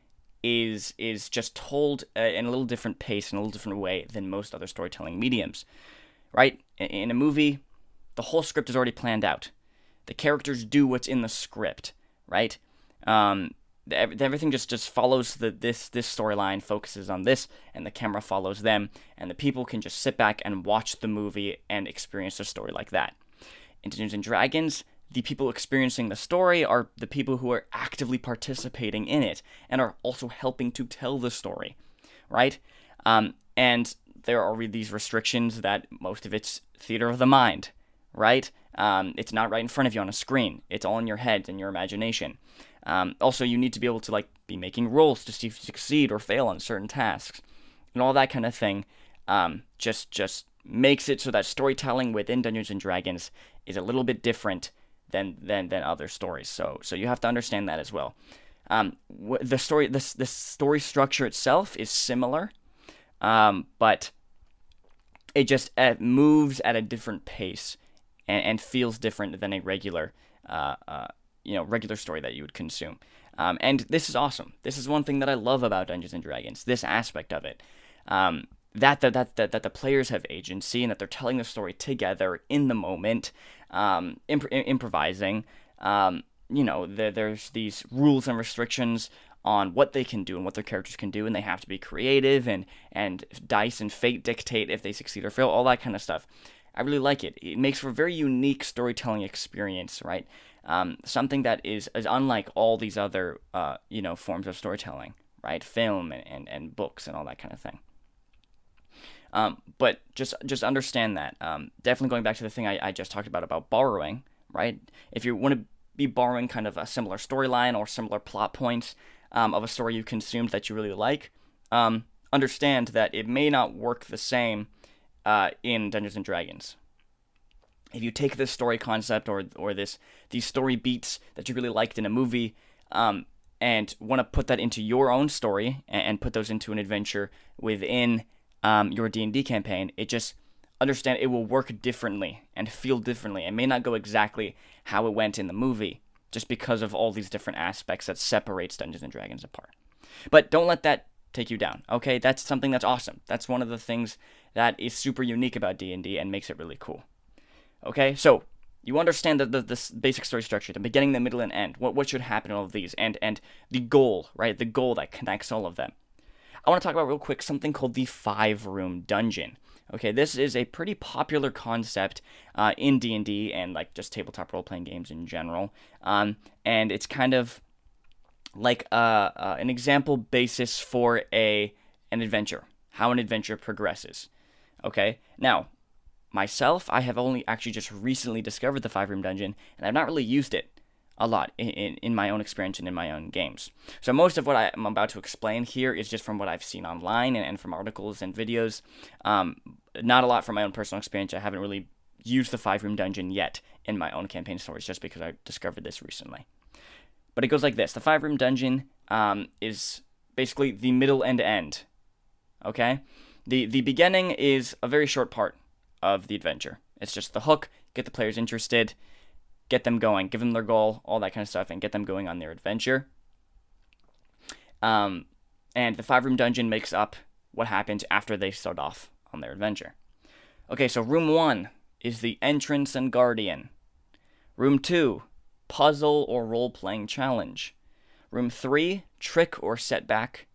is is just told uh, in a little different pace in a little different way than most other storytelling mediums right? In a movie, the whole script is already planned out. The characters do what's in the script, right? Um, everything just just follows the this this storyline, focuses on this, and the camera follows them, and the people can just sit back and watch the movie and experience the story like that. In Dungeons and Dragons, the people experiencing the story are the people who are actively participating in it and are also helping to tell the story, right? Um, and there are these restrictions that most of it's theater of the mind, right? Um, it's not right in front of you on a screen. It's all in your head and your imagination. Um, also, you need to be able to like be making rolls to see if you succeed or fail on certain tasks, and all that kind of thing. Um, just just makes it so that storytelling within Dungeons and Dragons is a little bit different than than than other stories. So so you have to understand that as well. Um, the story this the story structure itself is similar, um, but it just uh, moves at a different pace and, and feels different than a regular uh, uh, you know regular story that you would consume. Um, and this is awesome. This is one thing that I love about Dungeons and Dragons. This aspect of it. Um, that, that, that, that, that the players have agency and that they're telling the story together in the moment, um, imp- improvising. Um, you know, there, there's these rules and restrictions on what they can do and what their characters can do, and they have to be creative, and, and dice and fate dictate if they succeed or fail, all that kind of stuff. I really like it. It makes for a very unique storytelling experience, right? Um, something that is, is unlike all these other, uh, you know, forms of storytelling, right? Film and, and, and books and all that kind of thing. Um, but just just understand that. Um, definitely going back to the thing I, I just talked about about borrowing, right? If you want to be borrowing kind of a similar storyline or similar plot points um, of a story you consumed that you really like, um, understand that it may not work the same uh, in Dungeons and Dragons. If you take this story concept or or this these story beats that you really liked in a movie, um, and want to put that into your own story and, and put those into an adventure within um, your D&D campaign, it just understand it will work differently and feel differently. It may not go exactly how it went in the movie just because of all these different aspects that separates Dungeons and Dragons apart. But don't let that take you down. Okay? That's something that's awesome. That's one of the things that is super unique about D&D and makes it really cool. Okay? So, you understand the, the, the basic story structure, the beginning, the middle, and end. What, what should happen in all of these, and, and the goal, right? The goal that connects all of them. I want to talk about real quick something called the five room dungeon. Okay, this is a pretty popular concept uh, in D and D and like just tabletop role playing games in general. Um, and it's kind of like uh, uh, an example basis for a an adventure, how an adventure progresses. Okay, now myself, I have only actually just recently discovered the five room dungeon, and I've not really used it a lot in, in, in, my own experience and in my own games. So most of what I'm about to explain here is just from what I've seen online and, and from articles and videos. Um, not a lot from my own personal experience. I haven't really used the five room dungeon yet in my own campaign stories just because I discovered this recently. But it goes like this: the five room dungeon um, is basically the middle and end. Okay, the the beginning is a very short part of the adventure. It's just the hook, get the players interested get them going, give them their goal, all that kind of stuff, and get them going on their adventure. Um, and the five room dungeon makes up what happens after they start off on their adventure. Okay, so room one is the entrance and guardian. Room two, puzzle or role playing challenge. Room three, trick or setback.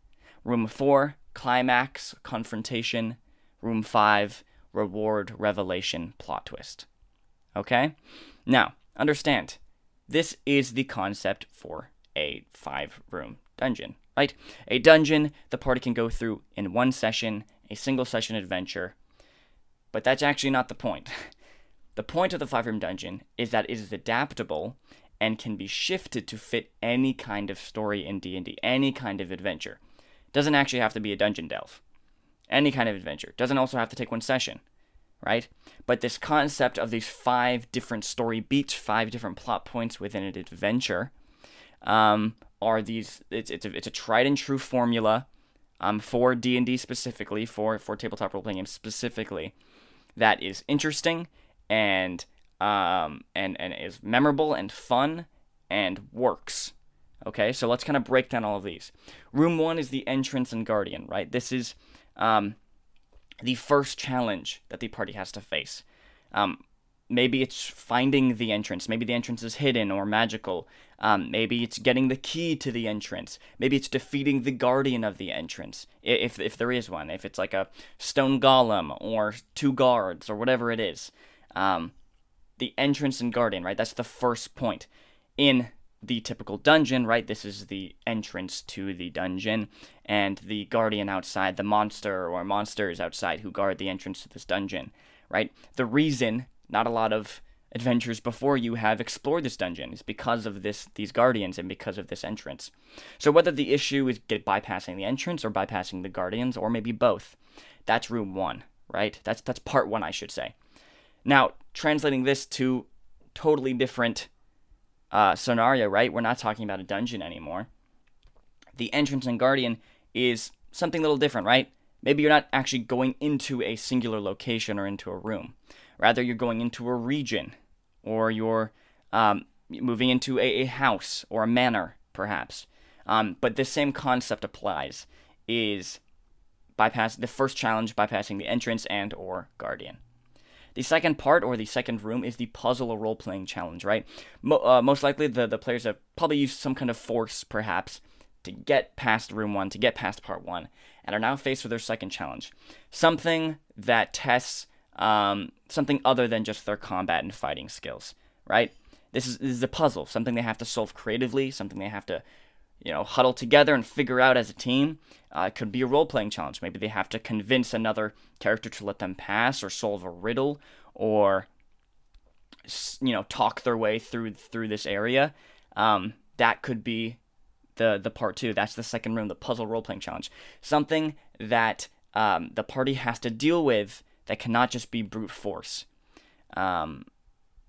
Room four, climax, confrontation. Room five, reward, revelation, plot twist. Okay? Now, Understand, this is the concept for a five room dungeon, right? A dungeon the party can go through in one session, a single session adventure. But that's actually not the point. The point of the five room dungeon is that it is adaptable and can be shifted to fit any kind of story in D&D, any kind of adventure. Doesn't actually have to be a dungeon delve. Any kind of adventure. Doesn't also have to take one session right? But this concept of these five different story beats, five different plot points within an adventure, um, are these. It's it's a, it's a tried and true formula, um, for D and D specifically, for for tabletop role playing games specifically, that is interesting and um and and is memorable and fun and works. Okay, so let's kind of break down all of these. Room one is the entrance and guardian, right? This is um, the first challenge that the party has to face. Um, maybe it's finding the entrance. Maybe the entrance is hidden or magical. Um, maybe it's getting the key to the entrance. Maybe it's defeating the guardian of the entrance, if if there is one. If it's like a stone golem or two guards or whatever it is. Um, the entrance and guardian, right? That's the first point in the typical dungeon, right? This is the entrance to the dungeon, and the guardian outside, the monster or monsters outside who guard the entrance to this dungeon, right? The reason not a lot of adventures before you have explored this dungeon. is because of this these guardians and because of this entrance. So whether the issue is get bypassing the entrance or bypassing the guardians or maybe both, that's room one, right? That's that's part one, I should say. Now translating this to totally different uh, scenario, right? We're not talking about a dungeon anymore. The entrance and guardian is something a little different, right? Maybe you're not actually going into a singular location or into a room. Rather, you're going into a region, or you're um, moving into a, a, house or a manor, perhaps. Um, but the same concept applies: is bypass the first challenge, bypassing the entrance and or guardian. The second part or the second room is the puzzle or role playing challenge, right? Mo- uh, most likely, the, the players have probably used some kind of force, perhaps, to get past room one, to get past part one, and are now faced with their second challenge. Something that tests um, something other than just their combat and fighting skills, right? This is, this is a puzzle, something they have to solve creatively, something they have to, you know, huddle together and figure out as a team. Uh, it could be a role playing challenge. Maybe they have to convince another character to let them pass or solve a riddle or, you know, talk their way through through this area. Um, that could be the the part two. That's the second room, the puzzle role playing challenge. Something that um, the party has to deal with that cannot just be brute force. Um,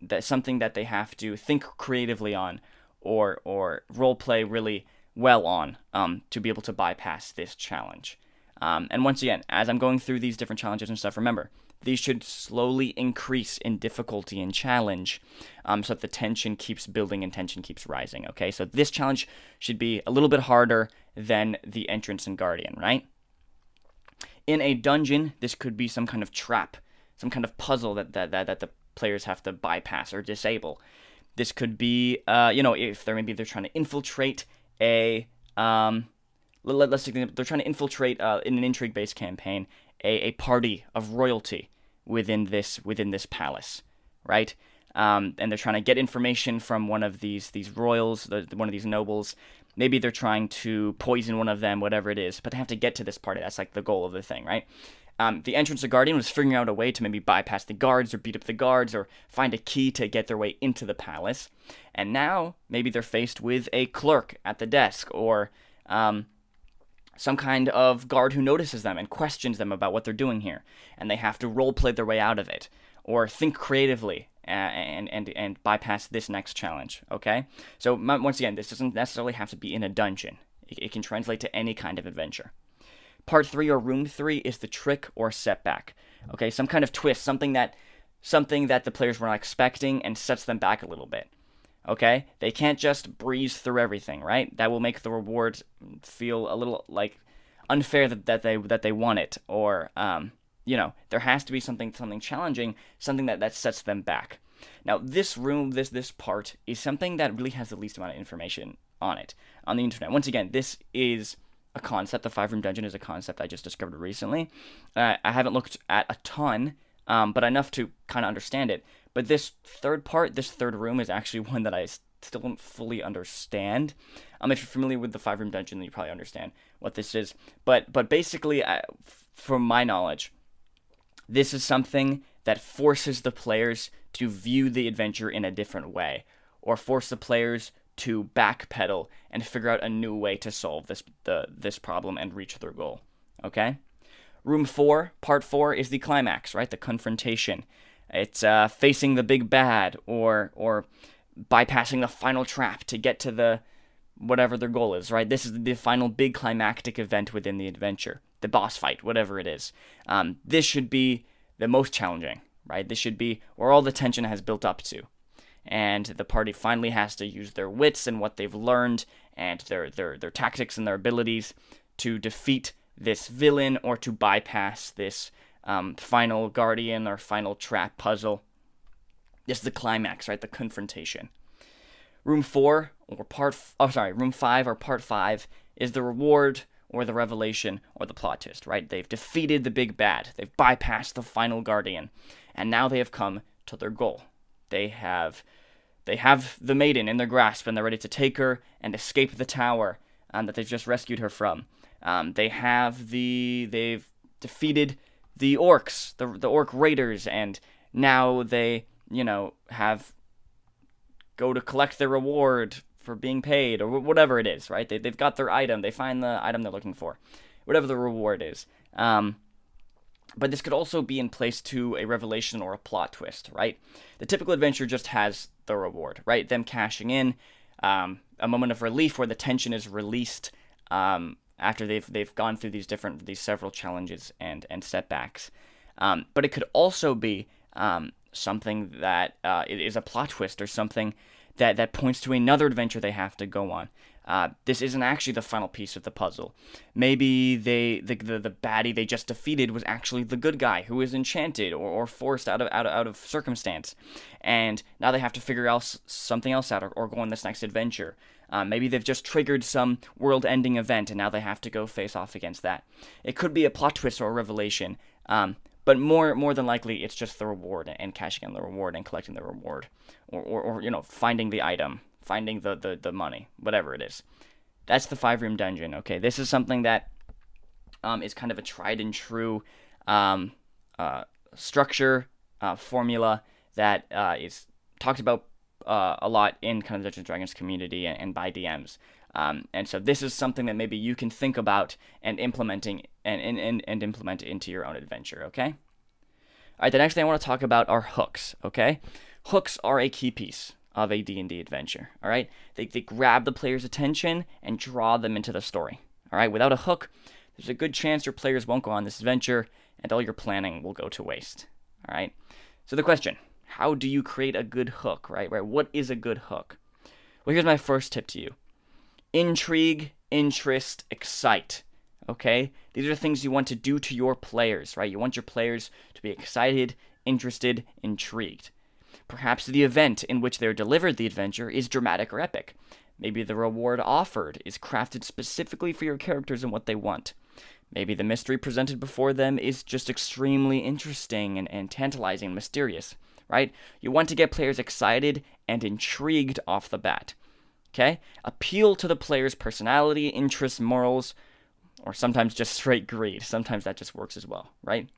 that's something that they have to think creatively on, or or role play really well on um, to be able to bypass this challenge. Um, and once again, as I'm going through these different challenges and stuff, remember these should slowly increase in difficulty and challenge um, so that the tension keeps building and tension keeps rising. Okay, so this challenge should be a little bit harder than the entrance and guardian, right? In a dungeon, this could be some kind of trap, some kind of puzzle that, that, that, that the players have to bypass or disable. This could be, uh, you know, if they're maybe they're trying to infiltrate a, um, let, us say they're trying to infiltrate uh, in an intrigue-based campaign a, a party of royalty within this within this palace, right? Um, and they're trying to get information from one of these these royals, the, one of these nobles. Maybe they're trying to poison one of them, whatever it is. But they have to get to this party. That's like the goal of the thing, right? Um, the entrance of Guardian was figuring out a way to maybe bypass the guards or beat up the guards or find a key to get their way into the palace. And now maybe they're faced with a clerk at the desk or um, some kind of guard who notices them and questions them about what they're doing here, and they have to role play their way out of it or think creatively and and and bypass this next challenge. Okay, so once again, this doesn't necessarily have to be in a dungeon. It, it can translate to any kind of adventure. Part three or room three is the trick or setback. Okay, some kind of twist, something that something that the players were not expecting and sets them back a little bit. Okay? They can't just breeze through everything, right? That will make the reward feel a little like unfair that, that they that they want it or um, you know, there has to be something something challenging, something that, that sets them back. Now, this room, this this part is something that really has the least amount of information on it on the internet. Once again, this is a concept. The five room dungeon is a concept I just discovered recently. Uh, I haven't looked at a ton, um, but enough to kind of understand it. But this third part, this third room, is actually one that I still don't fully understand. Um, if you're familiar with the five room dungeon, then you probably understand what this is. But but basically, I, from my knowledge, this is something that forces the players to view the adventure in a different way, or force the players to backpedal and figure out a new way to solve this the this problem and reach their goal. Okay. Room four, part four, is the climax, right? The confrontation. It's uh, facing the big bad or or bypassing the final trap to get to the whatever their goal is, right? This is the final big climactic event within the adventure, the boss fight, whatever it is. Um, this should be the most challenging, right? This should be where all the tension has built up to. And the party finally has to use their wits and what they've learned and their, their, their tactics and their abilities to defeat this villain or to bypass this um, final guardian or final trap puzzle. This is the climax, right? The confrontation. Room four or part, f- oh sorry, room five or part five is the reward or the revelation or the plot twist, right? They've defeated the big bad. They've bypassed the final guardian, and now they have come to their goal. They have, they have the maiden in their grasp, and they're ready to take her and escape the tower um, that they've just rescued her from. Um, they have the, they've defeated the orcs, the the orc raiders, and now they you know, have go to collect their reward for being paid or whatever it is, right? They, they've got their item, they find the item they're looking for, whatever the reward is. Um, but this could also be in place to a revelation or a plot twist, right? The typical adventure just has the reward, right? Them cashing in, um, a moment of relief where the tension is released um, after they've they've gone through these different these several challenges and and setbacks. Um, but it could also be um, something that uh, is a plot twist or something that that points to another adventure they have to go on. Uh, this isn't actually the final piece of the puzzle. Maybe they the, the the baddie they just defeated was actually the good guy who was enchanted or, or forced out of, out of out of circumstance, and now they have to figure out something else out or, or go on this next adventure. Uh, maybe they've just triggered some world-ending event and now they have to go face off against that. It could be a plot twist or a revelation, um, but more more than likely it's just the reward and cashing in the reward and collecting the reward, or, or, or you know finding the item finding the, the, the money, whatever it is. That's the five room dungeon. Okay, this is something that um, is kind of a tried and true um, uh, structure uh, formula that uh, is talked about uh, a lot in kind of the Dungeons Dragons community and, and by DMs. Um, and so this is something that maybe you can think about and implementing and, and, and, and implement into your own adventure. Okay. All right. The next thing I want to talk about are hooks. Okay. Hooks are a key piece of a D&D adventure, all right? They, they grab the player's attention and draw them into the story, all right? Without a hook, there's a good chance your players won't go on this adventure and all your planning will go to waste, all right? So the question, how do you create a good hook, right? Right? What is a good hook? Well, here's my first tip to you. Intrigue, interest, excite. Okay? These are things you want to do to your players, right? You want your players to be excited, interested, intrigued. Perhaps the event in which they're delivered the adventure is dramatic or epic. Maybe the reward offered is crafted specifically for your characters and what they want. Maybe the mystery presented before them is just extremely interesting and, and tantalizing and mysterious, right? You want to get players excited and intrigued off the bat. Okay? Appeal to the player's personality, interests, morals, or sometimes just straight greed. Sometimes that just works as well, right?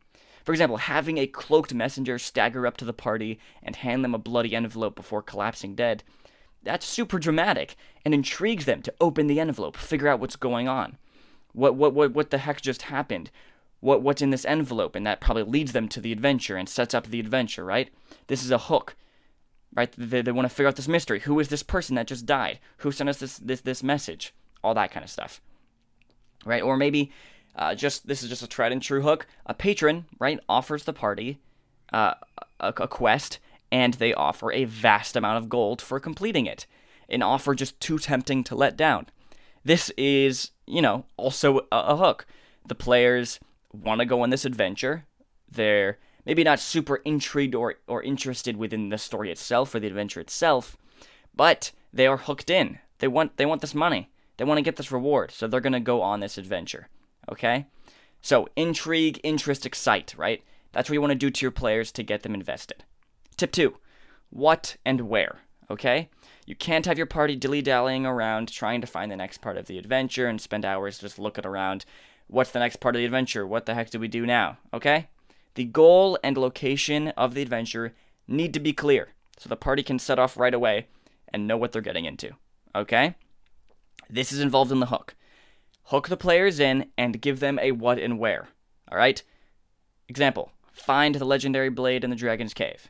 For example, having a cloaked messenger stagger up to the party and hand them a bloody envelope before collapsing dead, that's super dramatic and intrigues them to open the envelope, figure out what's going on. What what what what the heck just happened? What what's in this envelope? And that probably leads them to the adventure and sets up the adventure, right? This is a hook. Right? They, they want to figure out this mystery. Who is this person that just died? Who sent us this this this message? All that kind of stuff. Right? Or maybe uh, just this is just a tried and true hook. A patron, right, offers the party uh, a, a quest, and they offer a vast amount of gold for completing it. An offer just too tempting to let down. This is, you know, also a, a hook. The players want to go on this adventure. They're maybe not super intrigued or, or interested within the story itself or the adventure itself, but they are hooked in. They want they want this money. They want to get this reward, so they're going to go on this adventure. Okay? So, intrigue, interest, excite, right? That's what you want to do to your players to get them invested. Tip two what and where, okay? You can't have your party dilly dallying around trying to find the next part of the adventure and spend hours just looking around. What's the next part of the adventure? What the heck do we do now? Okay? The goal and location of the adventure need to be clear so the party can set off right away and know what they're getting into. Okay? This is involved in the hook hook the players in, and give them a what and where. Alright? Example Find the legendary blade in the Dragon's Cave.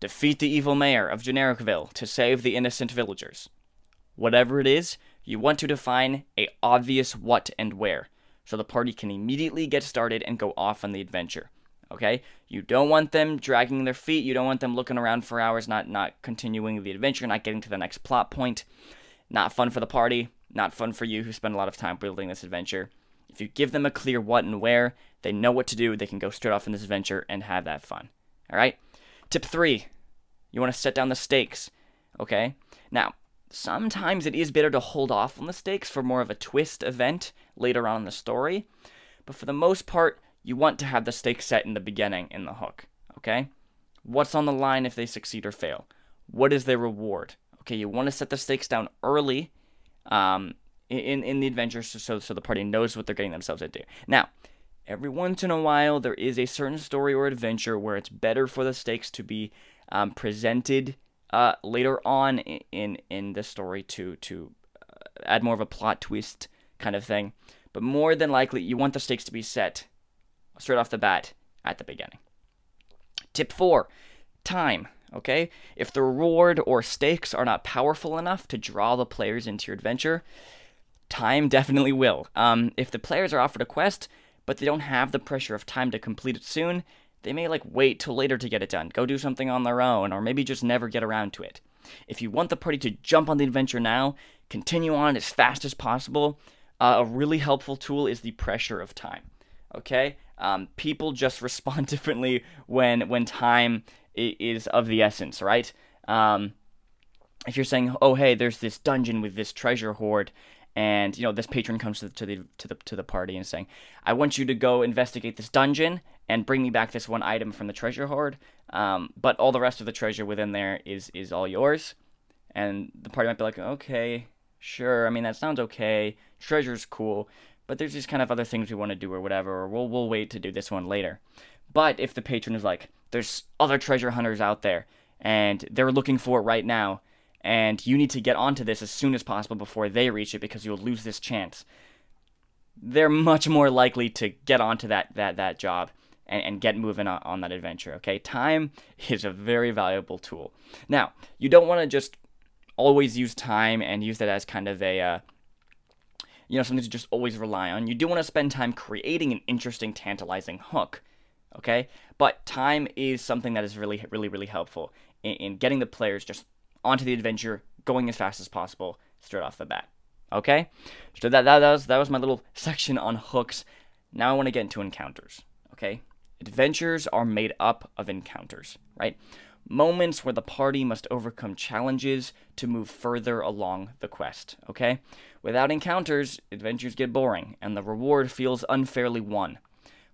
Defeat the evil mayor of Genericville to save the innocent villagers. Whatever it is, you want to define a obvious what and where, so the party can immediately get started and go off on the adventure. Okay? You don't want them dragging their feet, you don't want them looking around for hours, not not continuing the adventure, not getting to the next plot point. Not fun for the party not fun for you who spend a lot of time building this adventure. If you give them a clear what and where, they know what to do, they can go straight off in this adventure and have that fun. All right? Tip three you want to set down the stakes. Okay? Now, sometimes it is better to hold off on the stakes for more of a twist event later on in the story, but for the most part, you want to have the stakes set in the beginning in the hook. Okay? What's on the line if they succeed or fail? What is their reward? Okay, you want to set the stakes down early um, in in the adventure, so so the party knows what they're getting themselves into. Now, every once in a while, there is a certain story or adventure where it's better for the stakes to be um, presented uh, later on in in the story to to uh, add more of a plot twist kind of thing. But more than likely, you want the stakes to be set straight off the bat at the beginning. Tip four, time. Okay, if the reward or stakes are not powerful enough to draw the players into your adventure, time definitely will. Um, if the players are offered a quest, but they don't have the pressure of time to complete it soon, they may like wait till later to get it done, go do something on their own, or maybe just never get around to it. If you want the party to jump on the adventure now, continue on as fast as possible, uh, a really helpful tool is the pressure of time. Okay, um, people just respond differently when when time is of the essence, right? Um, if you're saying, "Oh, hey, there's this dungeon with this treasure hoard," and you know this patron comes to the, to the to the to the party and saying, "I want you to go investigate this dungeon and bring me back this one item from the treasure hoard, um, but all the rest of the treasure within there is is all yours." And the party might be like, "Okay, sure. I mean, that sounds okay. Treasure's cool." But there's just kind of other things we want to do or whatever, or we'll we'll wait to do this one later. But if the patron is like, there's other treasure hunters out there and they're looking for it right now, and you need to get onto this as soon as possible before they reach it because you'll lose this chance. They're much more likely to get onto that that that job and, and get moving on, on that adventure. Okay, time is a very valuable tool. Now, you don't want to just always use time and use that as kind of a uh, you know something to just always rely on. You do want to spend time creating an interesting, tantalizing hook. Okay, but time is something that is really, really, really helpful in, in getting the players just onto the adventure, going as fast as possible straight off the bat. Okay, so that, that, that was that was my little section on hooks. Now I want to get into encounters. Okay, adventures are made up of encounters, right? Moments where the party must overcome challenges to move further along the quest. Okay, without encounters, adventures get boring and the reward feels unfairly won.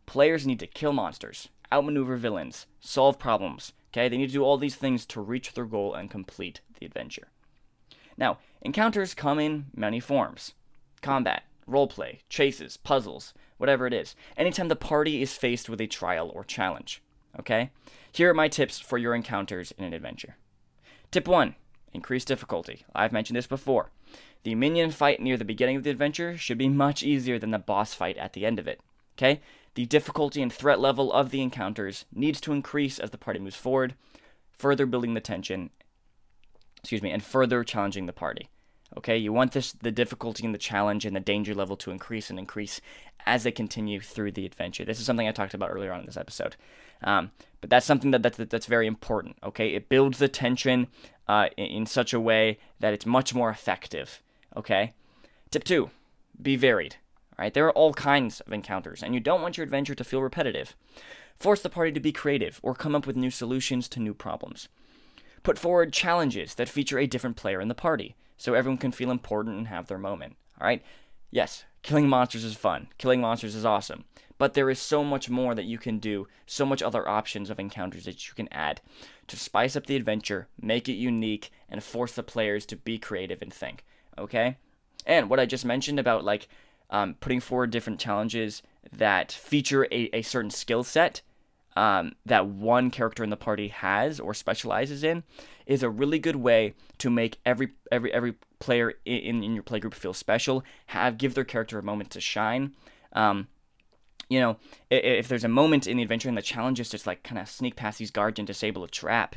Players need to kill monsters, outmaneuver villains, solve problems, Okay, they need to do all these things to reach their goal and complete the adventure. Now, encounters come in many forms combat, roleplay, chases, puzzles, whatever it is. Anytime the party is faced with a trial or challenge. Okay? Here are my tips for your encounters in an adventure. Tip 1 Increase difficulty. I've mentioned this before. The minion fight near the beginning of the adventure should be much easier than the boss fight at the end of it. Okay? The difficulty and threat level of the encounters needs to increase as the party moves forward, further building the tension, excuse me, and further challenging the party. Okay, you want this the difficulty and the challenge and the danger level to increase and increase as they continue through the adventure. This is something I talked about earlier on in this episode, um, but that's something that, that, that's very important. Okay, it builds the tension uh, in, in such a way that it's much more effective. Okay, tip two: be varied. Right? There are all kinds of encounters, and you don't want your adventure to feel repetitive. Force the party to be creative or come up with new solutions to new problems. Put forward challenges that feature a different player in the party, so everyone can feel important and have their moment. Alright? Yes, killing monsters is fun. Killing monsters is awesome. But there is so much more that you can do, so much other options of encounters that you can add to spice up the adventure, make it unique, and force the players to be creative and think. Okay? And what I just mentioned about like um, putting forward different challenges that feature a, a certain skill set um, that one character in the party has or specializes in is a really good way to make every every every player in, in your playgroup feel special have give their character a moment to shine. Um, you know if, if there's a moment in the adventure and the challenge is just like kind of sneak past these guards and disable a trap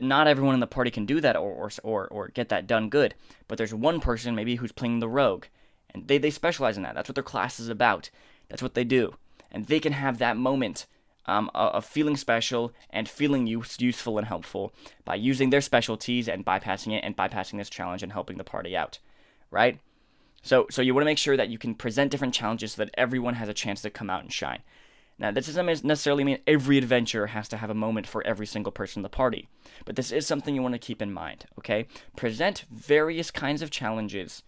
not everyone in the party can do that or, or, or, or get that done good. But there's one person maybe who's playing the rogue and they, they specialize in that. That's what their class is about. That's what they do. And they can have that moment um, of feeling special and feeling use, useful and helpful by using their specialties and bypassing it and bypassing this challenge and helping the party out, right? So, so you want to make sure that you can present different challenges so that everyone has a chance to come out and shine. Now, this doesn't necessarily mean every adventure has to have a moment for every single person in the party, but this is something you want to keep in mind, okay? Present various kinds of challenges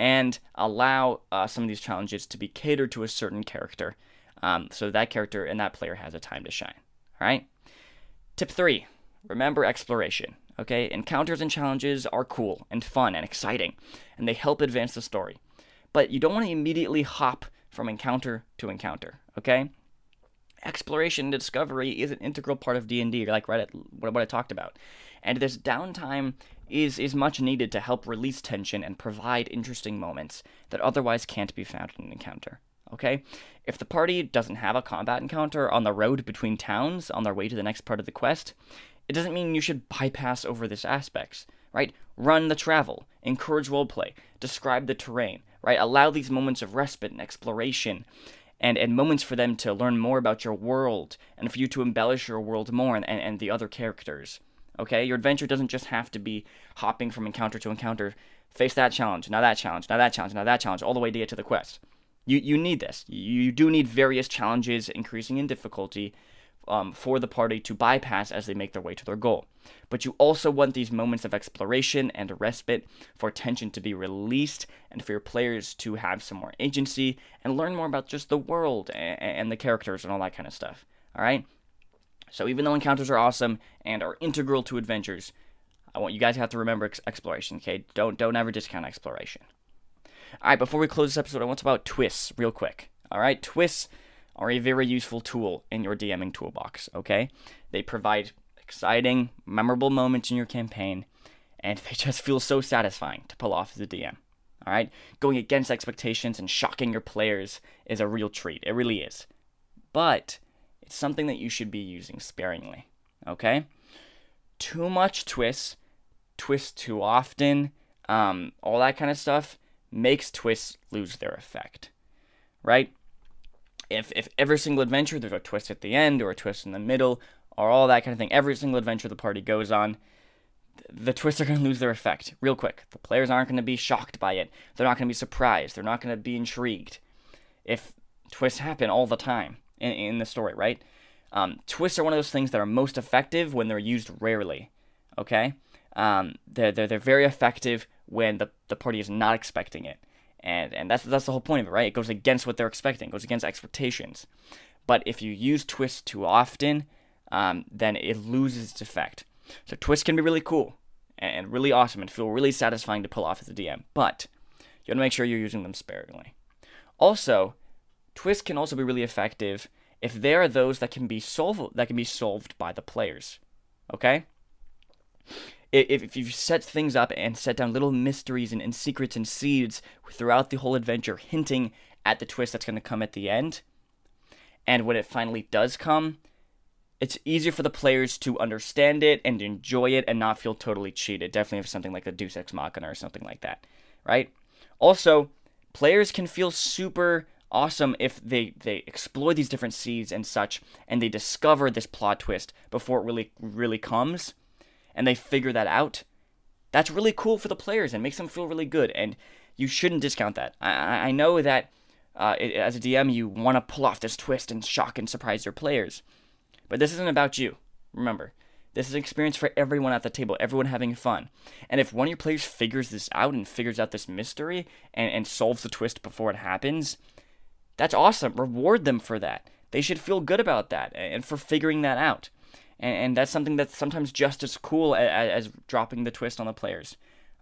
and allow uh, some of these challenges to be catered to a certain character um, so that character and that player has a time to shine. All right. Tip three remember exploration. Okay, encounters and challenges are cool and fun and exciting, and they help advance the story. But you don't want to immediately hop from encounter to encounter, okay? exploration and discovery is an integral part of D&D, like right at what I talked about. And this downtime is is much needed to help release tension and provide interesting moments that otherwise can't be found in an encounter. Okay? If the party doesn't have a combat encounter on the road between towns on their way to the next part of the quest, it doesn't mean you should bypass over this aspects, right? Run the travel, encourage roleplay, describe the terrain, right? Allow these moments of respite and exploration and, and moments for them to learn more about your world and for you to embellish your world more and, and, and the other characters. Okay? Your adventure doesn't just have to be hopping from encounter to encounter. Face that challenge, now that challenge, now that challenge, now that challenge, all the way to get to the quest. You, you need this. You, do need various challenges increasing in difficulty um, for the party to bypass as they make their way to their goal. But you also want these moments of exploration and respite for tension to be released and for your players to have some more agency and learn more about just the world and, and the characters and all that kind of stuff. All right? So even though encounters are awesome and are integral to adventures, I want you guys to have to remember ex- exploration, okay? Don't don't ever discount exploration. All right, before we close this episode, I want to talk about twists real quick. All right, twists are a very useful tool in your DMing toolbox, okay? They provide exciting, memorable moments in your campaign, and they just feel so satisfying to pull off as a DM. All right? Going against expectations and shocking your players is a real treat. It really is. But it's something that you should be using sparingly, okay? Too much twists, twist too often, um, all that kind of stuff makes twists lose their effect, right? if if every single adventure there's a twist at the end or a twist in the middle or all that kind of thing, every single adventure the party goes on, the twists are going to lose their effect real quick. The players aren't going to be shocked by it. They're not going to be surprised. They're not going to be intrigued. If twists happen all the time in, in the story, right? Um, twists are one of those things that are most effective when they're used rarely. Okay, um, they're, they're they're very effective when the the party is not expecting it and and that's that's the whole point of it, right? It goes against what they're expecting, it goes against expectations. But if you use twists too often, um, then it loses its effect. So twists can be really cool and really awesome and feel really satisfying to pull off as a DM, but you want to make sure you're using them sparingly. Also, twists can also be really effective if there are those that can be solved that can be solved by the players. Okay? if, if you set things up and set down little mysteries and, and secrets and seeds throughout the whole adventure, hinting at the twist that's going to come at the end, and when it finally does come, it's easier for the players to understand it and enjoy it and not feel totally cheated. Definitely if something like a Deus Ex Machina or something like that, right? Also, players can feel super awesome if they they explore these different seeds and such, and they discover this plot twist before it really really comes and they figure that out, that's really cool for the players and makes them feel really good. And you shouldn't discount that. I, I know that uh, it, as a DM, you want to pull off this twist and shock and surprise your players. But this isn't about you. Remember, this is an experience for everyone at the table, everyone having fun. And if one of your players figures this out and figures out this mystery and, and solves the twist before it happens, that's awesome. Reward them for that. They should feel good about that and for figuring that out and, and that's something that's sometimes just as cool as, as dropping the twist on the players.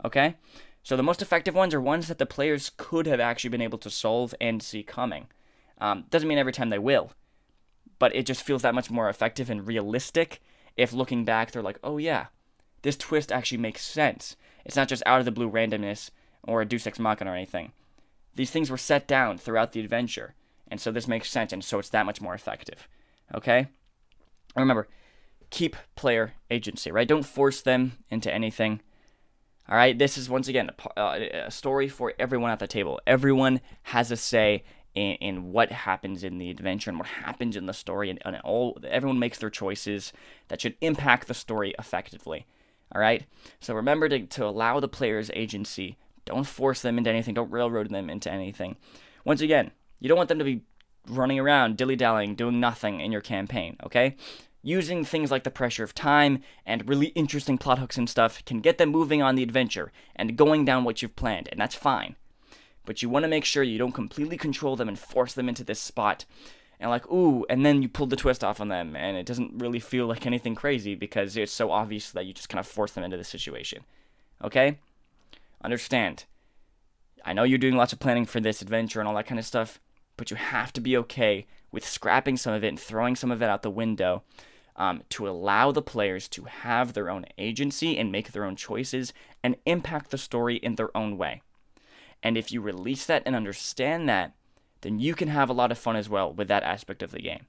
Okay, so the most effective ones are ones that the players could have actually been able to solve and see coming. Um, doesn't mean every time they will, but it just feels that much more effective and realistic if looking back they're like, oh yeah, this twist actually makes sense. It's not just out of the blue randomness or a Deus Ex Machina or anything. These things were set down throughout the adventure, and so this makes sense, and so it's that much more effective. Okay? Remember, keep player agency, right? Don't force them into anything. All right, this is once again a, uh, a story for everyone at the table. Everyone has a say in, in, what happens in the adventure and what happens in the story, and, and all everyone makes their choices that should impact the story effectively. All right, so remember to, to allow the players agency. Don't force them into anything. Don't railroad them into anything. Once again, you don't want them to be running around dilly dallying, doing nothing in your campaign. Okay, using things like the pressure of time and really interesting plot hooks and stuff can get them moving on the adventure and going down what you've planned, and that's fine. But you want to make sure you don't completely control them and force them into this spot. And like, ooh, and then you pull the twist off on them, and it doesn't really feel like anything crazy because it's so obvious that you just kind of force them into the situation. Okay? Understand. I know you're doing lots of planning for this adventure and all that kind of stuff, but you have to be okay with scrapping some of it and throwing some of it out the window um, to allow the players to have their own agency and make their own choices and impact the story in their own way. And if you release that and understand that, then you can have a lot of fun as well with that aspect of the game.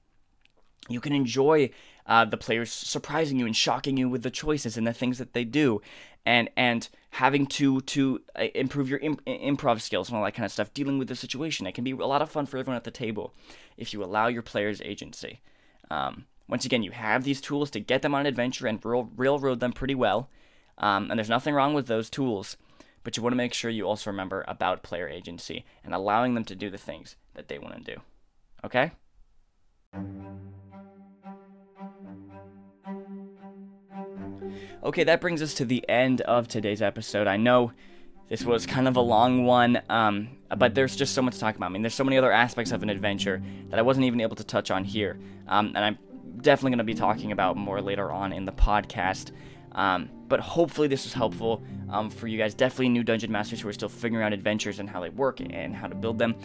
You can enjoy uh, the players surprising you and shocking you with the choices and the things that they do, and and having to to uh, improve your imp- improv skills and all that kind of stuff. Dealing with the situation, it can be a lot of fun for everyone at the table if you allow your players agency. Um, once again, you have these tools to get them on an adventure and rail- railroad them pretty well, um, and there's nothing wrong with those tools. But you want to make sure you also remember about player agency and allowing them to do the things that they want to do. Okay? Okay, that brings us to the end of today's episode. I know this was kind of a long one, um, but there's just so much to talk about. I mean, there's so many other aspects of an adventure that I wasn't even able to touch on here, um, and I'm definitely going to be talking about more later on in the podcast. Um, but hopefully, this was helpful um, for you guys. Definitely new dungeon masters who are still figuring out adventures and how they work and how to build them.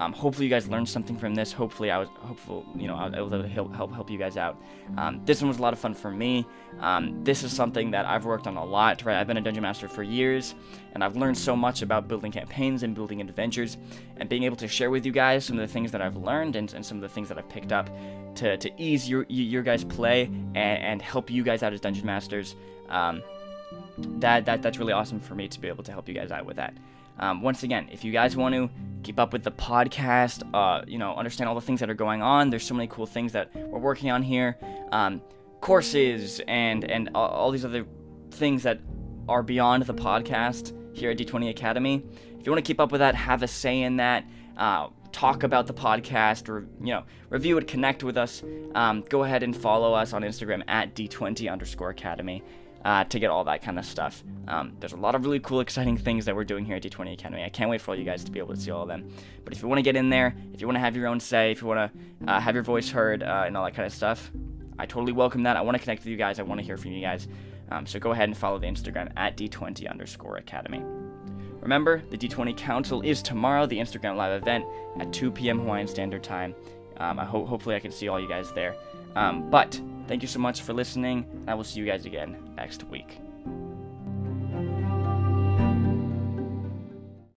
Um, hopefully you guys learned something from this. Hopefully I was hopeful you know I was able to help help, help you guys out. Um, this one was a lot of fun for me. Um, this is something that I've worked on a lot. Right, I've been a dungeon master for years, and I've learned so much about building campaigns and building adventures, and being able to share with you guys some of the things that I've learned and, and some of the things that I've picked up to, to ease your your guys' play and, and help you guys out as dungeon masters. Um, that, that that's really awesome for me to be able to help you guys out with that. Um, once again, if you guys want to keep up with the podcast, uh, you know, understand all the things that are going on, there's so many cool things that we're working on here, um, courses and and all, these other things that are beyond the podcast here at D20 Academy. If you want to keep up with that, have a say in that. Uh, talk about the podcast or you know review it connect with us um, go ahead and follow us on instagram at d20 underscore academy uh, to get all that kind of stuff. Um, there's a lot of really cool, exciting things that we're doing here at D20 Academy. I can't wait for all you guys to be able to see all of them. But if you want to get in there, if you want to have your own say, if you want to uh, have your voice heard uh, and all that kind of stuff, I totally welcome that. I want to connect with you guys. I want to hear from you guys. Um, so go ahead and follow the Instagram at D20 underscore Academy. Remember, the D20 Council is tomorrow, the Instagram live event at 2 p.m. Hawaiian Standard Time. Um, I ho- hopefully I can see all you guys there. Um, but thank you so much for listening. I will see you guys again next week.